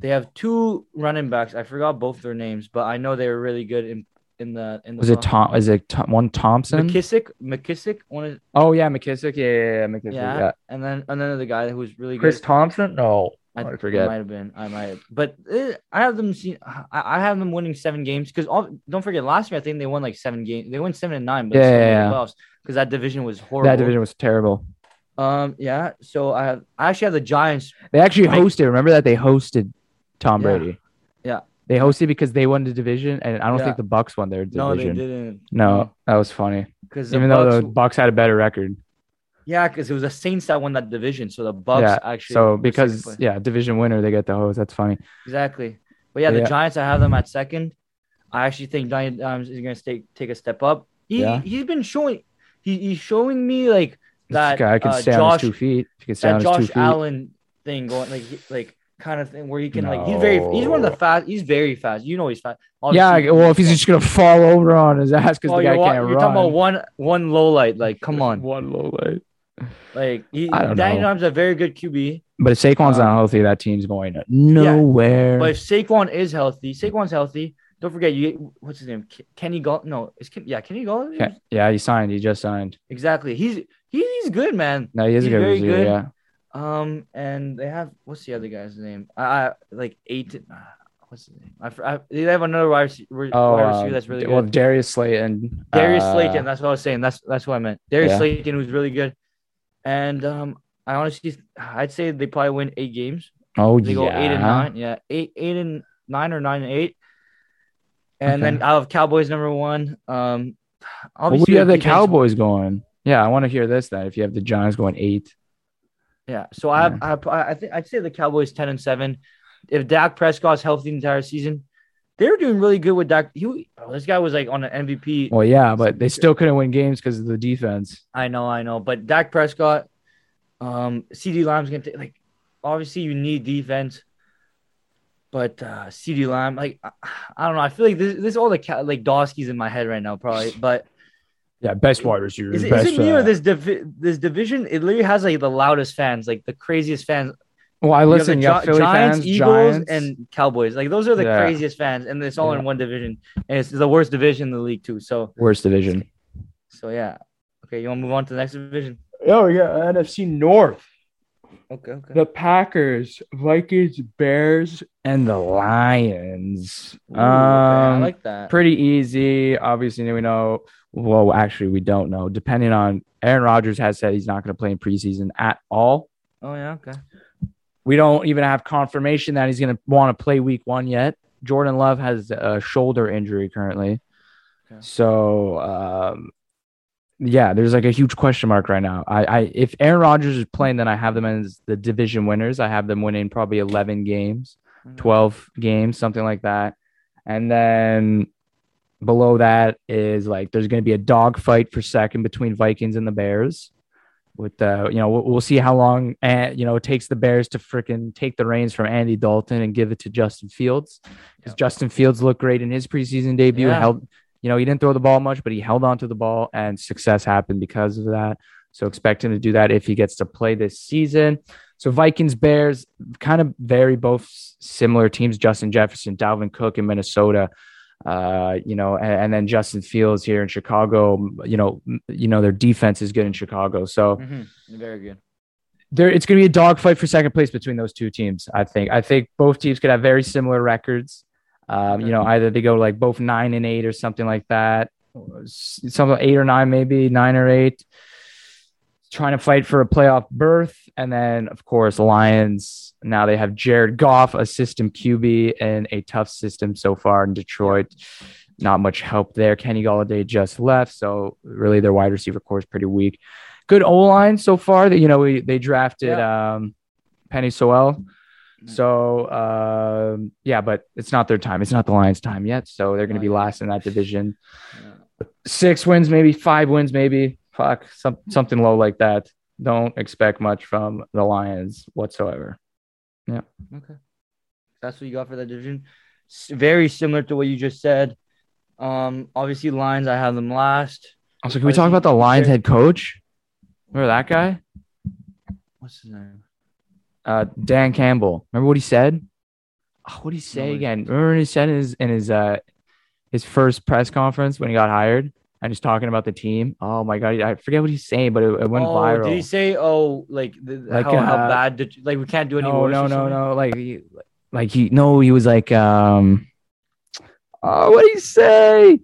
They have two running backs. I forgot both their names, but I know they were really good in in the in the. Was it. Tom? Is it Tom, one Thompson? McKissic? McKissic, one of oh yeah, McKissic. Yeah, yeah, yeah McKissic. yeah, Yeah. and then another guy who was really Chris good. Chris Thompson? No, I, I forget. Might have been. I might have. But eh, I have them see. I, I have them winning seven games because all. don't forget last year I think they won like seven games. They won seven and nine, but Yeah, still yeah, yeah. because that division was horrible. That division was terrible. Um. Yeah. So I have. I actually have the Giants. They actually hosted. Remember that they hosted Tom Yeah. Brady. Yeah. They hosted because they won the division, and I don't think the Bucs won their division. No, they didn't. No, that was funny. because Even though the Bucs had a better record. Yeah, because it was the Saints that won that division, so the Bucs Yeah, actually. So because yeah, division winner, they get the hose. That's funny. exactly. But yeah, the Yeah. Giants. I have them at second. I actually think Danny Dimes is going to take take a step up. He Yeah. he's been showing. He, he's showing me like that. this guy can uh, stay on Josh his two feet. He can stay on that his two Josh feet. Allen thing going like like kind of thing where he can like he's very he's one of the fast. He's very fast. You know he's fast. Yeah, well, if he's just gonna fall over on his ass because Oh, the you're, guy can't you're run. talking about one one low light. Like, come on. one low light. Like, he, I don't Danny know. Dimes a very good QB. But if Saquon's Um, not healthy, that team's going nowhere. But if Saquon is healthy, Saquon's healthy. Don't forget, you what's his name? Ke- Kenny Gall. No, it's Ken, yeah, Kenny Gall. yeah, yeah, he signed. He just signed. Exactly. He's he, he's good, man. No, he is He's good very receiver. good. Yeah. Um, and they have what's the other guy's name? I, I like eight. Uh, what's his name? I, I they have another wide receiver, Oh, wide receiver uh, that's really good. well. Darius Slayton. Darius uh, Slayton. That's what I was saying. That's that's what I meant. Darius Yeah. Slayton, who's really good. And um, I honestly, I'd say they probably win eight games. Oh They yeah. go eight and nine. Yeah, eight, eight and nine or nine and eight. And Okay. then I have Cowboys number one. Um, Well, obviously you have the Cowboys going? Yeah, I want to hear this. That if you have the Giants going eight. Yeah, so I have, I, I think I'd say the Cowboys ten and seven. If Dak Prescott's healthy the entire season, they were doing really good with Dak. He, oh, this guy was like on an MVP. Well, yeah, but they still couldn't win games because of the defense. I know, I know, but Dak Prescott, um, CeeDee Lamb's gonna take like. Obviously, you need defense, but uh, CeeDee Lamb, like I, I don't know. I feel like this, this is all the ca- like Dawski's in my head right now, probably. But Yeah, best wide receiver. is, it- best, is it me uh, or this divi- this division? It literally has like the loudest fans, like the craziest fans. Well, I You have listen. the You Gi- Philly Giants, fans, Eagles, Giants, and Cowboys. Like those are the Yeah. craziest fans, and it's all Yeah. in one division, and it's the worst division in the league too. So, worst division. so yeah. Okay, you want to move on to the next division? Oh yeah, NFC North. Okay, okay. The Packers, Vikings, Bears, and the Lions. Ooh, okay, I um, like that. pretty easy. Obviously, we know. Well, actually, we don't know. Depending on Aaron Rodgers has said he's not going to play in preseason at all. Oh yeah, okay. We don't even have confirmation that he's going to want to play Week One yet. Jordan Love has a shoulder injury currently, Okay. so um, yeah, there's like a huge question mark right now. I, I if Aaron Rodgers is playing, then I have them as the division winners. I have them winning probably 11 games. Mhm. 12 games, something like that. And then below that is like there's going to be a dog fight for second between Vikings and the Bears. With the, you know, we'll, we'll see how long, uh, you know, it takes the Bears to freaking take the reins from Andy Dalton and give it to Justin Fields because Yeah. Justin Fields looked great in his preseason debut. Yeah. Held, you know, he didn't throw the ball much, but he held on to the ball and success happened because of that. So expect him to do that if he gets to play this season. So Vikings, Bears, kind of very both similar teams. Justin Jefferson, Dalvin Cook in Minnesota, uh, you know, and, and then Justin Fields here in Chicago. You know, you know their defense is good in Chicago, so Mhm. Very good. there it's going to be a dogfight for second place between those two teams. I think. I think both teams could have very similar records. Um, you know, either they go like both nine and eight or something like that. Some eight or nine, maybe nine or eight. Trying to fight for a playoff berth, and then of course Lions. Now they have Jared Goff, a system QB, and a tough system so far in Detroit. Not much help there. Kenny Golladay just left, so really their wide receiver core is pretty weak. Good O line so far. That you know we, they drafted um, Penei Sewell. So um, yeah, but it's not their time. It's not the Lions' time yet. So they're going to be last in that division. Yeah. Six wins, maybe five wins, maybe fuck some, something low like that. Don't expect much from the Lions whatsoever. Yeah. Okay. That's what you got for that division. S- very similar to what you just said. Um, obviously, Lions. I have them last. Also, can we talk about the Lions head coach? Remember that guy, What's his name? uh, Dan Campbell? Remember what he said? Oh, what did he say No, again? Remember what he said in his in his uh his first press conference when he got hired and he's talking about the team. Oh my god, I forget what he's saying, but it, it went oh, viral. did he say? Oh, like, the, Like, how, how uh, bad? Did, like we can't do any no, worse. no, no, no. Like, he, like he, no, he was like, um, oh, what did he say?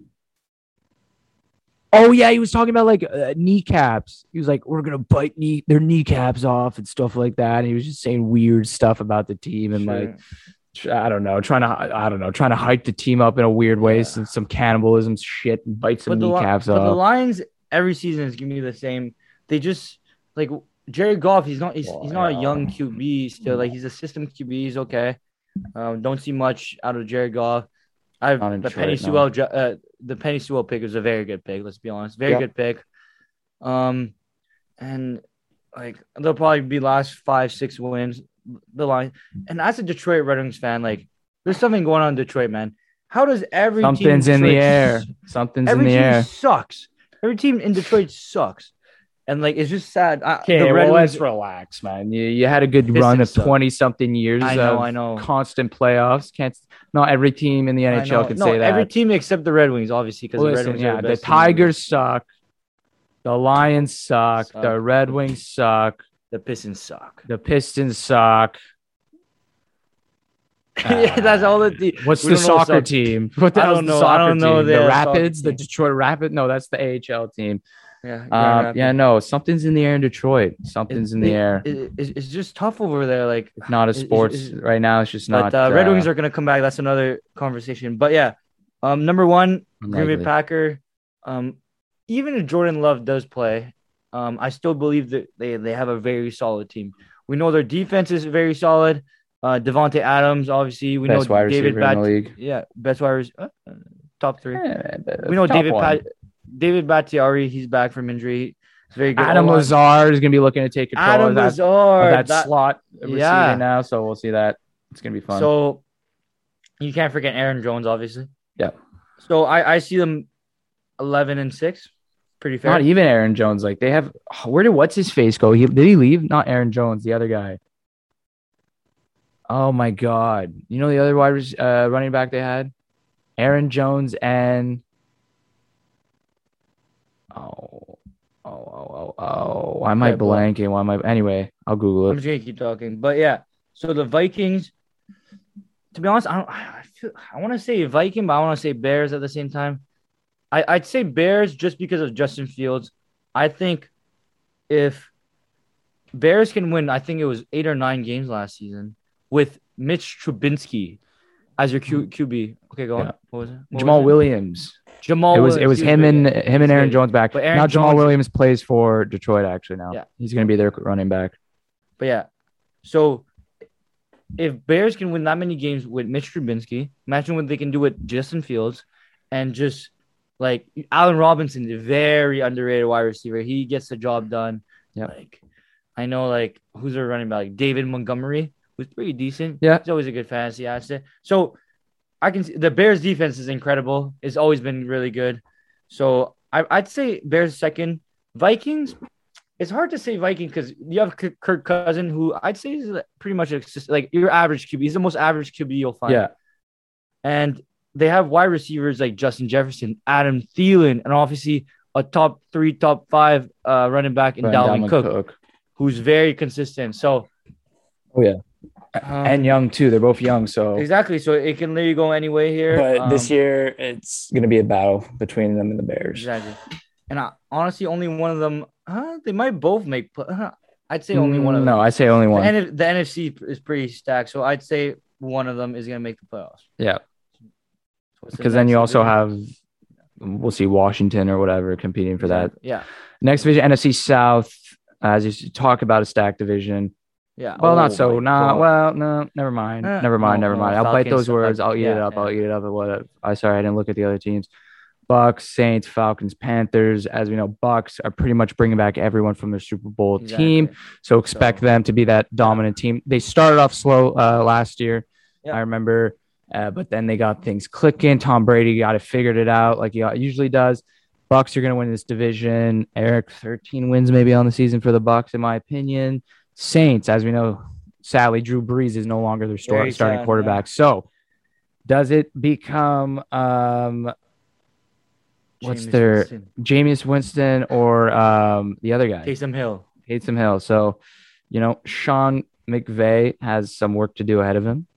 Oh yeah, he was talking about like uh, kneecaps. He was like, "We're gonna bite knee their kneecaps off and stuff like that." And he was just saying weird stuff about the team and Sure. like, I don't know, trying to, I don't know, trying to hype the team up in a weird way, Yeah. some some cannibalism shit, and bite some but the, Li- kneecaps but the. Lions every season is gonna be the same. They just like Jerry Goff. He's not. He's, he's not a young QB still. Like he's a system QB. He's okay. Um, don't see much out of Jerry Goff. I've the Detroit, Penei no. Sewell. ju- Uh, the Penei Sewell pick is a very good pick. Let's be honest. Very Yeah. good pick. Um, and like they'll probably be last five six wins. The line. And as a Detroit Red Wings fan, like there's something going on in Detroit, man. How does every team Something's in the air. Something's in the team air. sucks. Every team in Detroit sucks, and like it's just sad. I, Okay, the Red well, Wings, relax, man. You, you had a good Pistons run of twenty something years I know, of I know. constant playoffs. Can't not every team in the NHL can no, say that. every team except the Red Wings, obviously, because Well, the Red Wings yeah, the, the best team. Tigers suck. The Lions suck. Suck. The Red Wings suck. The Pistons suck. The Pistons suck. yeah, that's all the te- What's the soccer suck. team? What the I don't the know. I don't know the The Rapids, the. Detroit Rapids. No, that's the AHL team. Yeah, Um, yeah, no, something's in the air in Detroit. Something's in the It- air. it- it's, it's just tough over there. Like, It's not a sports right now. It's just not. but uh, Red uh, Wings are gonna come back. That's another conversation. But yeah, um, number one, Green Bay. Packer. Um, even if Jordan Love does play, um, I still believe that they they have a very solid team. We know their defense is very solid. Uh, Davante Adams, obviously, we Best know wide David receiver in the Bat. league. Yeah, best wide receiver, uh, top three. Yeah, we know David. Pat, David Bakhtiari. He's back from injury. He's very good. Adam O-line. Is going to be looking to take control Adam of that, Lazard. of that, that- slot receiving Yeah. now. So we'll see that. It's going to be fun. So you can't forget Aaron Jones, obviously. Yeah. So I, I see them eleven and six. Pretty fair. not even Aaron Jones. Like they have. Where did what's his face go? He did he leave? Not Aaron Jones, the other guy. Oh my God! You know the other wide uh, running back they had, Aaron Jones and oh oh oh oh oh. Why am I blanking? Why am I? Anyway, I'll Google it. I'm just gonna keep talking, but yeah. So the Vikings, to be honest, I don't. I feel I want to say Viking, but I want to say Bears at the same time. I I'd say Bears just because of Justin Fields. I think if Bears can win, I think it was eight or nine games last season with Mitch Trubinsky as your Q, mm-hmm. QB. Okay, go on. Yeah. What was it? What Jamaal was it? Williams. Jamaal. it was it was him and him and Aaron. Jones back. But Aaron now Jamaal Jones- Williams plays for Detroit actually now. Yeah. He's gonna be their running back. But yeah, so if Bears can win that many games with Mitch Trubinsky, imagine what they can do with Justin Fields and just like Allen Robinson, a very underrated wide receiver. He gets the job done. Yep. Like I know, like who's their running back? Like, David Montgomery was pretty decent. Yeah. he's always a good fantasy asset. So I can see the Bears defense is incredible. It's always been really good. So I, I'd say Bears second. Vikings. It's hard to say Viking because you have Kirk Cousin, who I'd say is pretty much a, like your average QB. He's the most average QB you'll find. Yeah. And they have wide receivers like Justin Jefferson, Adam Thielen, and obviously a top three, top five uh, running back in Right, Dalvin Dalvin Cook, who's very consistent. So, Oh yeah. um, and young too. They're both young, so exactly. So it can literally go any way here. but this Um, year it's gonna be a battle between them and the Bears. exactly. And I, honestly, only one of them. Uh, they might both make. pl- Uh, I'd say only one of them. No, I say only The, one. N- the NFC is pretty stacked, so I'd say one of them is gonna make the playoffs. yeah, So it's the because then you also division. have we'll see Washington or whatever competing for that. Yeah, Next division, NFC South. As you talk about a stacked division. yeah. Well, Oh not so. Nah. God. Well, no. Never mind. Eh, never mind. no, never no, mind. I'll bite those words. I'll eat it yeah, up. I'll eat it up. What? I sorry, I didn't look at the other teams. Bucs, Saints, Falcons, Panthers. As we know, Bucs are pretty much bringing back everyone from their Super Bowl team. So expect So- them to be that dominant team. They started off slow uh, last year. Yeah. I remember, uh, but then they got things clicking. Tom Brady got it figured it out like he usually does. Bucs are going to win this division. Eric, 13 wins maybe on the season for the Bucs, in my opinion. Saints, as we know, sadly, Drew Brees is no longer their star- starting sad, quarterback. So, does it become um, what's Jameis their Winston. Jameis Winston or um, the other guy? Taysom Hill. Taysom Hill. So, you know, Sean McVay has some work to do ahead of him.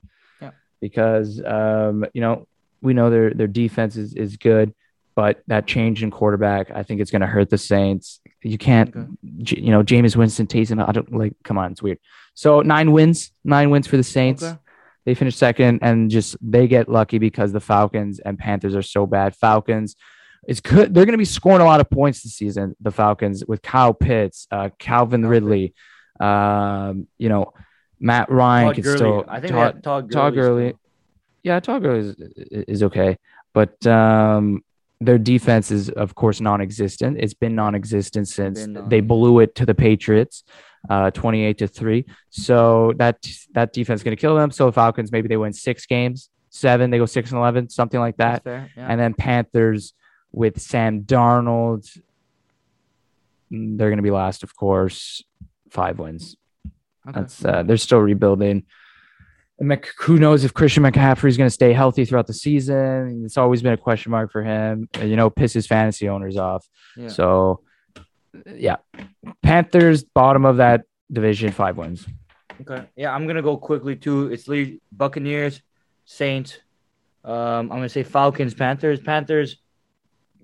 Because um, you know, we know their their defense is, is good, but that change in quarterback, I think it's gonna hurt the Saints. You can't Okay. J- you know, Jameis Winston, Taysom, I don't like come on, it's weird. So nine wins, nine wins for the Saints. Okay. They finished second and just they get lucky because the Falcons and Panthers are so bad. Falcons it's good. They're going to be scoring a lot of points this season. The Falcons with Kyle Pitts, uh, Calvin Calvin. Ridley, um, you know, Matt Ryan Todd Gurley. still. I think Todd, Todd Gurley. Todd Gurley. still. yeah, Todd Gurley is, is okay, but um, their defense is of course non-existent. It's been non-existent since Been they blew it to the Patriots, uh, twenty-eight to three. So that that defense is going to kill them. So the Falcons maybe they win six games, seven, they go six and eleven, something like that. Fair. Yeah. And then Panthers with Sam Darnold, mm, they're going to be last, of course. Five wins. Okay. That's uh, they're still rebuilding. And Mc, who knows if Christian McCaffrey is going to stay healthy throughout the season? It's always been a question mark for him. You know, pisses fantasy owners off. Yeah. So, yeah, Panthers bottom of that division, five wins. Okay. Yeah, I'm gonna go quickly too. It's Lee Buccaneers, Saints. Um, I'm gonna say Falcons, Panthers, Panthers.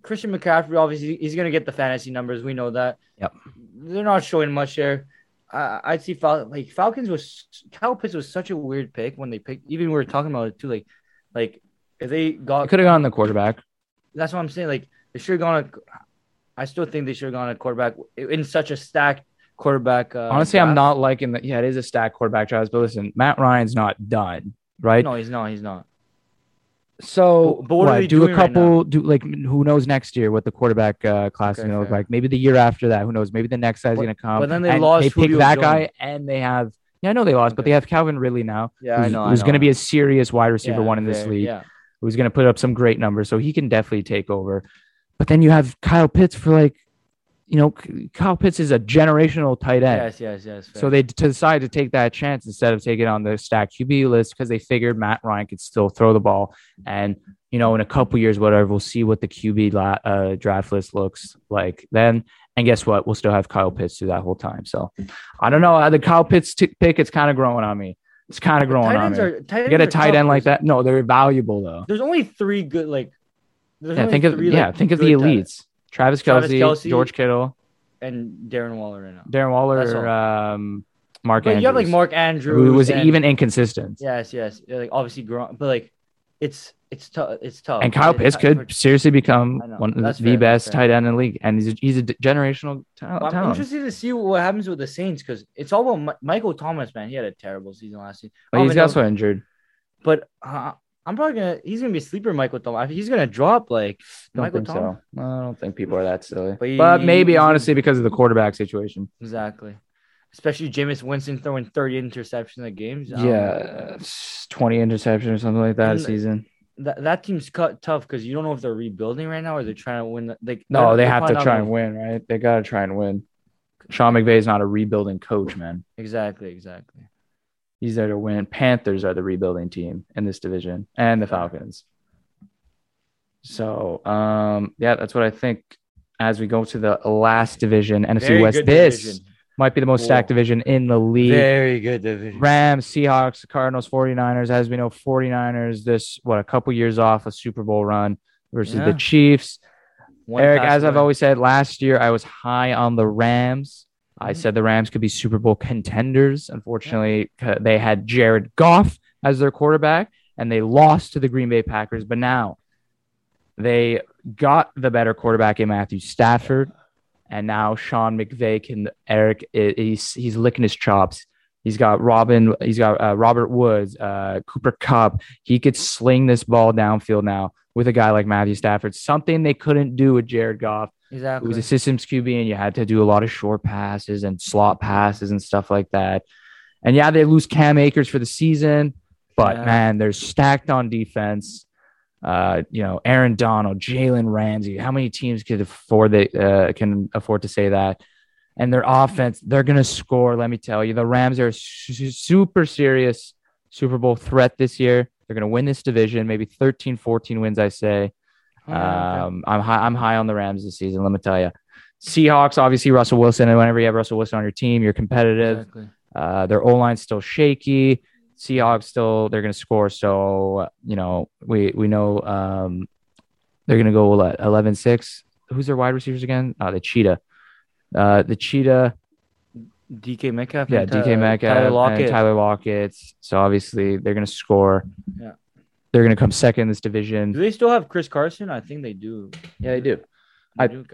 Christian McCaffrey, obviously, he's gonna get the fantasy numbers. We know that. Yep. They're not showing much there. I, I'd see Fal- like Falcons was Cal Pitts was such a weird pick when they picked. Even we were talking about it too. Like, like if they got, could have gone the quarterback. that's what I'm saying. Like they should have gone. A, I still think they should have gone a quarterback in such a stacked quarterback. Uh, Honestly, I'm not liking that. Yeah, it is a stacked quarterback draft, but listen, Matt Ryan's not done, right? No, he's not. He's not. So, But- what they do a right couple? do like who knows next year what the quarterback uh, class is going to look like? Maybe the year after that. Who knows? Maybe the next guy's going to come. but then they lost They pick that Jones. guy, and they have. Yeah, I know they lost, but they have Calvin Ridley now. Yeah, I who's, know. Who's going to be a serious wide receiver Yeah, one in this league. Yeah. Who's going to put up some great numbers, so he can definitely take over. But then you have Kyle Pitts for like you know, Kyle Pitts is a generational tight end. Yes, yes, yes. So they decided to take that chance instead of taking it on the stack QB list because they figured Matt Ryan could still throw the ball. And, you know, in a couple years, whatever, we'll see what the QB la- uh, draft list looks like then. And guess what? We'll still have Kyle Pitts through that whole time. So I don't know. Uh, The Kyle Pitts t- pick, it's kind of growing on me. It's kind of growing on me. are You get a tight end like that? No, they're valuable though. There's only three good like. Yeah, only think of yeah, think of the good tight ends. elites. Travis Travis Kelce, George Kittle, and Darren Waller right now. Darren Waller, um, Mark But Andrews, you have like Mark Andrews, who was and- even inconsistent. Yes, yes. Like obviously, Gron- but like, it's it's tough. It's tough. And Kyle Pitts could seriously become know. one of That's the fair, best tight end in the league, and he's a, he's a generational ta- I'm talent. interested to see what happens with the Saints because it's all about Mi- Michael Thomas. Man, he had a terrible season last season. But I he's don't even know- also injured. But uh, I'm probably gonna. He's gonna be a sleeper, Michael Thomas. He's gonna drop like Don't Michael think Thomas. so. I don't think people are that silly. But But, he- maybe he's- honestly because of the quarterback situation. Exactly. Especially Jameis Winston throwing 30 interceptions a game. I. Yeah, twenty interceptions or something like that a And- season. That, that team's cut tough because you don't know if they're rebuilding right now or they're trying to win. The, like, No, they're- they have to try and win, right? They got to try and win. Sean McVay is not a rebuilding coach, man. Exactly, exactly. He's there to win. Panthers are the rebuilding team in this division, and the Falcons. So, um, yeah, that's what I think. As we go to the last division, NFC Very West, this division. might be the most stacked division in the league. Very good division. Rams, Seahawks, Cardinals, 49ers. As we know, 49ers, this, what, a couple years off a Super Bowl run versus Yeah. the Chiefs. One Eric, as I've always said, last year I was high on the Rams. I Mhm. said the Rams could be Super Bowl contenders. Unfortunately, they had Jared Goff as their quarterback and they lost to the Green Bay Packers. But now they got the better quarterback in Matthew Stafford. And now Sean McVay can, Eric, he's, he's licking his chops. He's got Robin, he's got uh, Robert Woods, uh, Cooper Kupp. He could sling this ball downfield now with a guy like Matthew Stafford, something they couldn't do with Jared Goff. Exactly. It was a systems QB, and you had to do a lot of short passes and slot passes and stuff like that. And yeah, they lose Cam Akers for the season, but Yeah. man, they're stacked on defense. Uh, you know, Aaron Donald, Jalen Ramsey. How many teams could afford they uh, can afford to say that? And their offense, they're gonna score. Let me tell you, the Rams are a su- super serious Super Bowl threat this year. They're gonna win this division, maybe 13, 14 wins. I say. Oh, okay. Um, I'm high. I'm high on the Rams this season. Let me tell you. Seahawks, obviously Russell Wilson, and whenever you have Russell Wilson on your team, you're competitive. exactly. Uh, their O line's still shaky. Seahawks still they're going to score. So you know we we know um, they're going to go 11-6. Who's their wide receivers again? Uh, the Cheetah. Uh, the Cheetah. DK Metcalf. Yeah, and DK Ty- Metcalf Tyler and Lockett. Tyler Lockett. So obviously they're going to score. Yeah. They're going to come second in this division. Do they still have Chris Carson? I think they do. Yeah, they do. They I- do.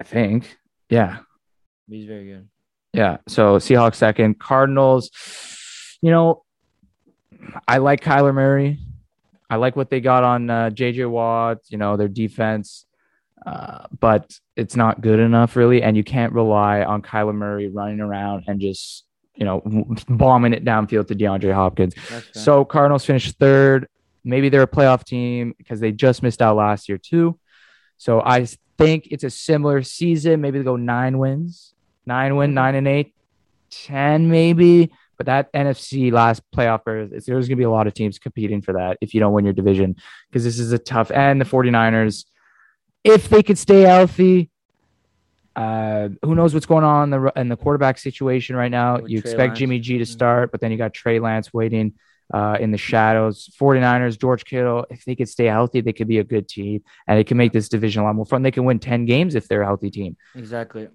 I think. Yeah. He's very good. Yeah. So Seahawks second. Cardinals, you know, I like Kyler Murray. I like what they got on uh, JJ Watt, you know, their defense. Uh, but it's not good enough, really. And you can't rely on Kyler Murray running around and just, you know, bombing it downfield to DeAndre Hopkins. So Cardinals finished third. Maybe they're a playoff team because they just missed out last year, too. So I think it's a similar season. Maybe they go nine wins, nine win, nine and eight, 10 maybe. But that NFC last playoff, there's going to be a lot of teams competing for that if you don't win your division because this is a tough. And the 49ers, if they could stay healthy, uh, who knows what's going on in the in the quarterback situation right now? With you Trey expect Lance. Jimmy G to Mhm. start, but then you got Trey Lance waiting uh, in the shadows. 49ers, George Kittle, if they could stay healthy, they could be a good team and they can make this division a lot more fun. They can win 10 games if they're a healthy team. exactly.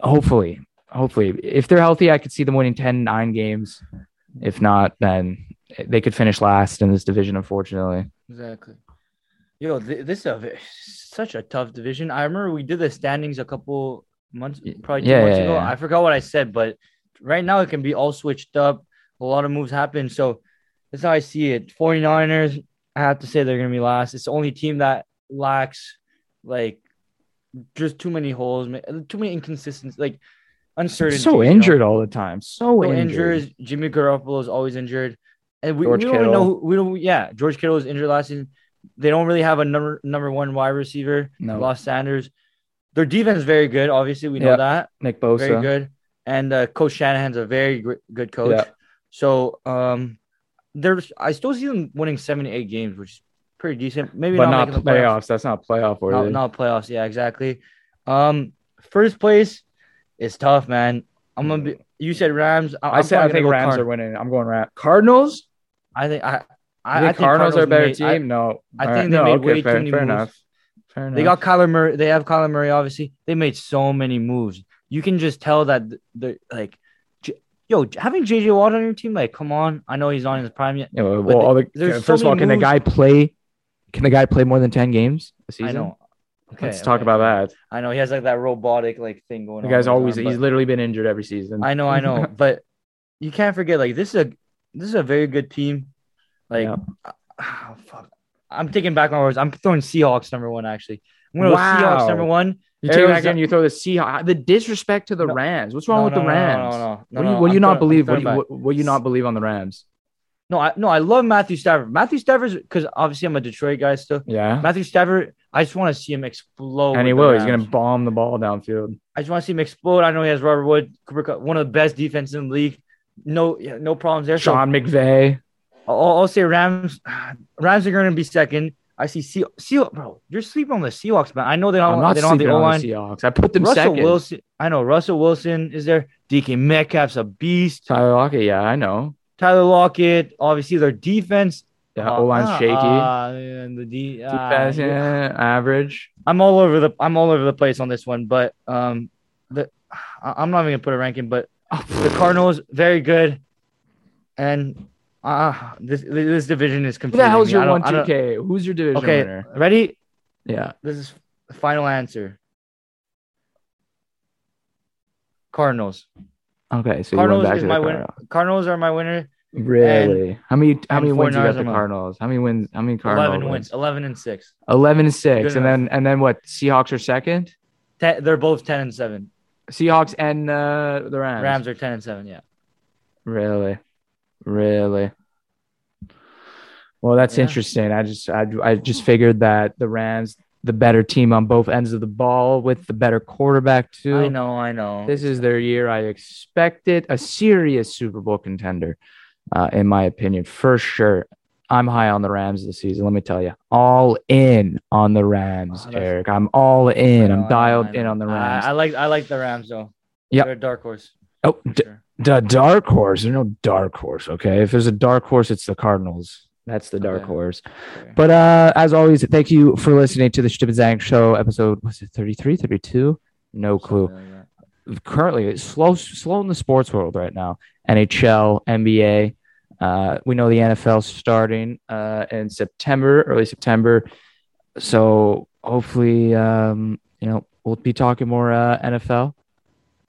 Hopefully. Hopefully. If they're healthy, I could see them winning 10, 9 games. If not, then they could finish last in this division, unfortunately. Exactly. Yo, th- this is a such a tough division. I remember we did the standings a couple months, probably two Yeah, months yeah, ago. yeah. I forgot what I said, but right now it can be all switched up. A lot of moves happen. So that's how I see it. 49ers, I have to say they're going to be last. It's the only team that lacks, like, just too many holes, too many inconsistencies, like uncertainty. So injured all the time. So, So injured. injured. Jimmy Garoppolo is always injured, and we, George we don't Kittle. know. Who, we don't. Yeah, George Kittle was injured last season. They don't really have a number number one wide receiver. No. Lost Sanders. their defense is very good. Obviously, we know Yeah. that Nick Bosa. very good, and uh, Coach Shanahan's a very good coach. Yeah. So um, there's I still see them winning seven to eight games, which is pretty decent. Maybe but not, not the playoffs. That's not playoff Not, worthy. not playoffs. Yeah, exactly. Um, first place is tough, man. I'm gonna be. You said Rams. I, I said I think Rams Card- are winning. I'm going Rams. Cardinals. I think I. I, I, think I think Cardinals, are a better made- I- team. no, I think they no, made okay, way too fair, many fair moves. enough. Fair enough. They got Kyler Murray. They have Kyler Murray. Obviously, they made so many moves. You can just tell that the like, J- yo, having JJ Watt on your team, like, come on. I know he's not in his prime yet. Yeah, well, the, first so of all, can the guy play? Can the guy play more than ten games a season? I know. Okay, Let's talk about that. I know he has like that robotic like thing going The guy's always he's literally been injured every season. I know, I know, but you can't forget like this is a this is a very good team. Like, Yeah. ah, fuck. I'm taking back my words. I'm throwing Seahawks number one. Actually, I'm going to Wow. Seahawks number one. You take it back and you throw the Seahawks. The disrespect to the No. Rams. What's wrong No, with no, the Rams? No, no, no, what do you, no, what do you not believe? What do you, what, you not believe on the Rams? No, I no, I love Matthew Stafford. Matthew Stafford because obviously I'm a Detroit guy still. Yeah, Matthew Stafford, I just want to see him explode. and he will. He's gonna bomb the ball downfield. I just want to see him explode. I know he has Robert Wood, one of the best defenses in the league. No, yeah, no problems there. So Sean McVay. I'll, I'll say Rams. Rams are going to be second. I see Sea, Sea, bro. You're sleeping on the Seahawks, man. I know they don't. I'm not they don't the O on line. the Seahawks. I put them Russell second. Wilson. I know Russell Wilson is there. DK Metcalf's a beast. Tyler Lockett. Yeah, I know. Tyler Lockett. Obviously, their defense. Yeah, uh, O line's uh, shaky. uh, and the D, uh, Defense, yeah, average. I'm all over the. I'm all over the place on this one, but um, the I'm not even gonna put a ranking, but the Cardinals very good, and uh this this division is Who confusing. the hell's your one two K? Who's your division Okay, winner? ready? Yeah, This is the final answer. Cardinals. okay. So Cardinals is my winner. Cardinals. Cardinals are my winner. Really? how many? How many wins do you 49ers got the. Cardinals? How many wins? How many Cardinals? Eleven wins. Eleven and six. Eleven and six, Good and then and then what? Seahawks are second. Te- they're both ten and seven. Seahawks and uh, the Rams. Rams are ten and seven. Yeah. Really, really. Well, that's Yeah. interesting. I just I, I just figured that the Rams, the better team on both ends of the ball, with the better quarterback too. I know. I know. This is their year. I expected a serious Super Bowl contender, uh, in my opinion, for sure. I'm high on the Rams this season. Let me tell you, all in on the Rams, Oh, Eric. I'm all in. know, I I'm dialed I in on the Rams. I, like. I like the Rams though. Yeah, dark horse. Oh, d- sure. the dark horse. There's no dark horse. Okay, if there's a dark horse, it's the Cardinals. That's the dark Okay. horse. Fair. But uh, as always, thank you for listening to the Stip and Zang Show episode. Was it 33, 32? No clue. Like. Currently, it's slow, slow in the sports world right now. NHL, NBA. Uh, we know the NFL starting uh, in September, early September. So hopefully, um, you know, we'll be talking more uh, NFL.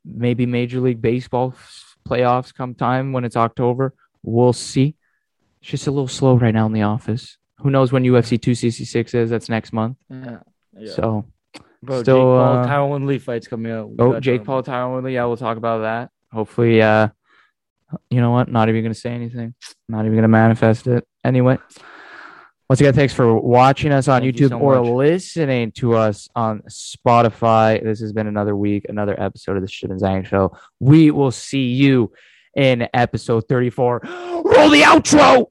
Maybe Major League Baseball playoffs come time when it's October. We'll see. It's just a little slow right now in the office. Who knows when UFC 266 is? That's next month. Yeah. yeah. So, Bro, still, Jake Paul, uh, Tyron Lee fights coming up. We oh, Jake Paul, about Tyron Woodley. Yeah, we'll talk about that. Hopefully, uh, you know what? Not even going to say anything. Not even going to manifest it. Anyway, once again, thanks for watching us on Thank you YouTube so or much. listening to us on Spotify. This has been another week, another episode of the Shit and Zang Show. We will see you in episode 34. Roll the outro.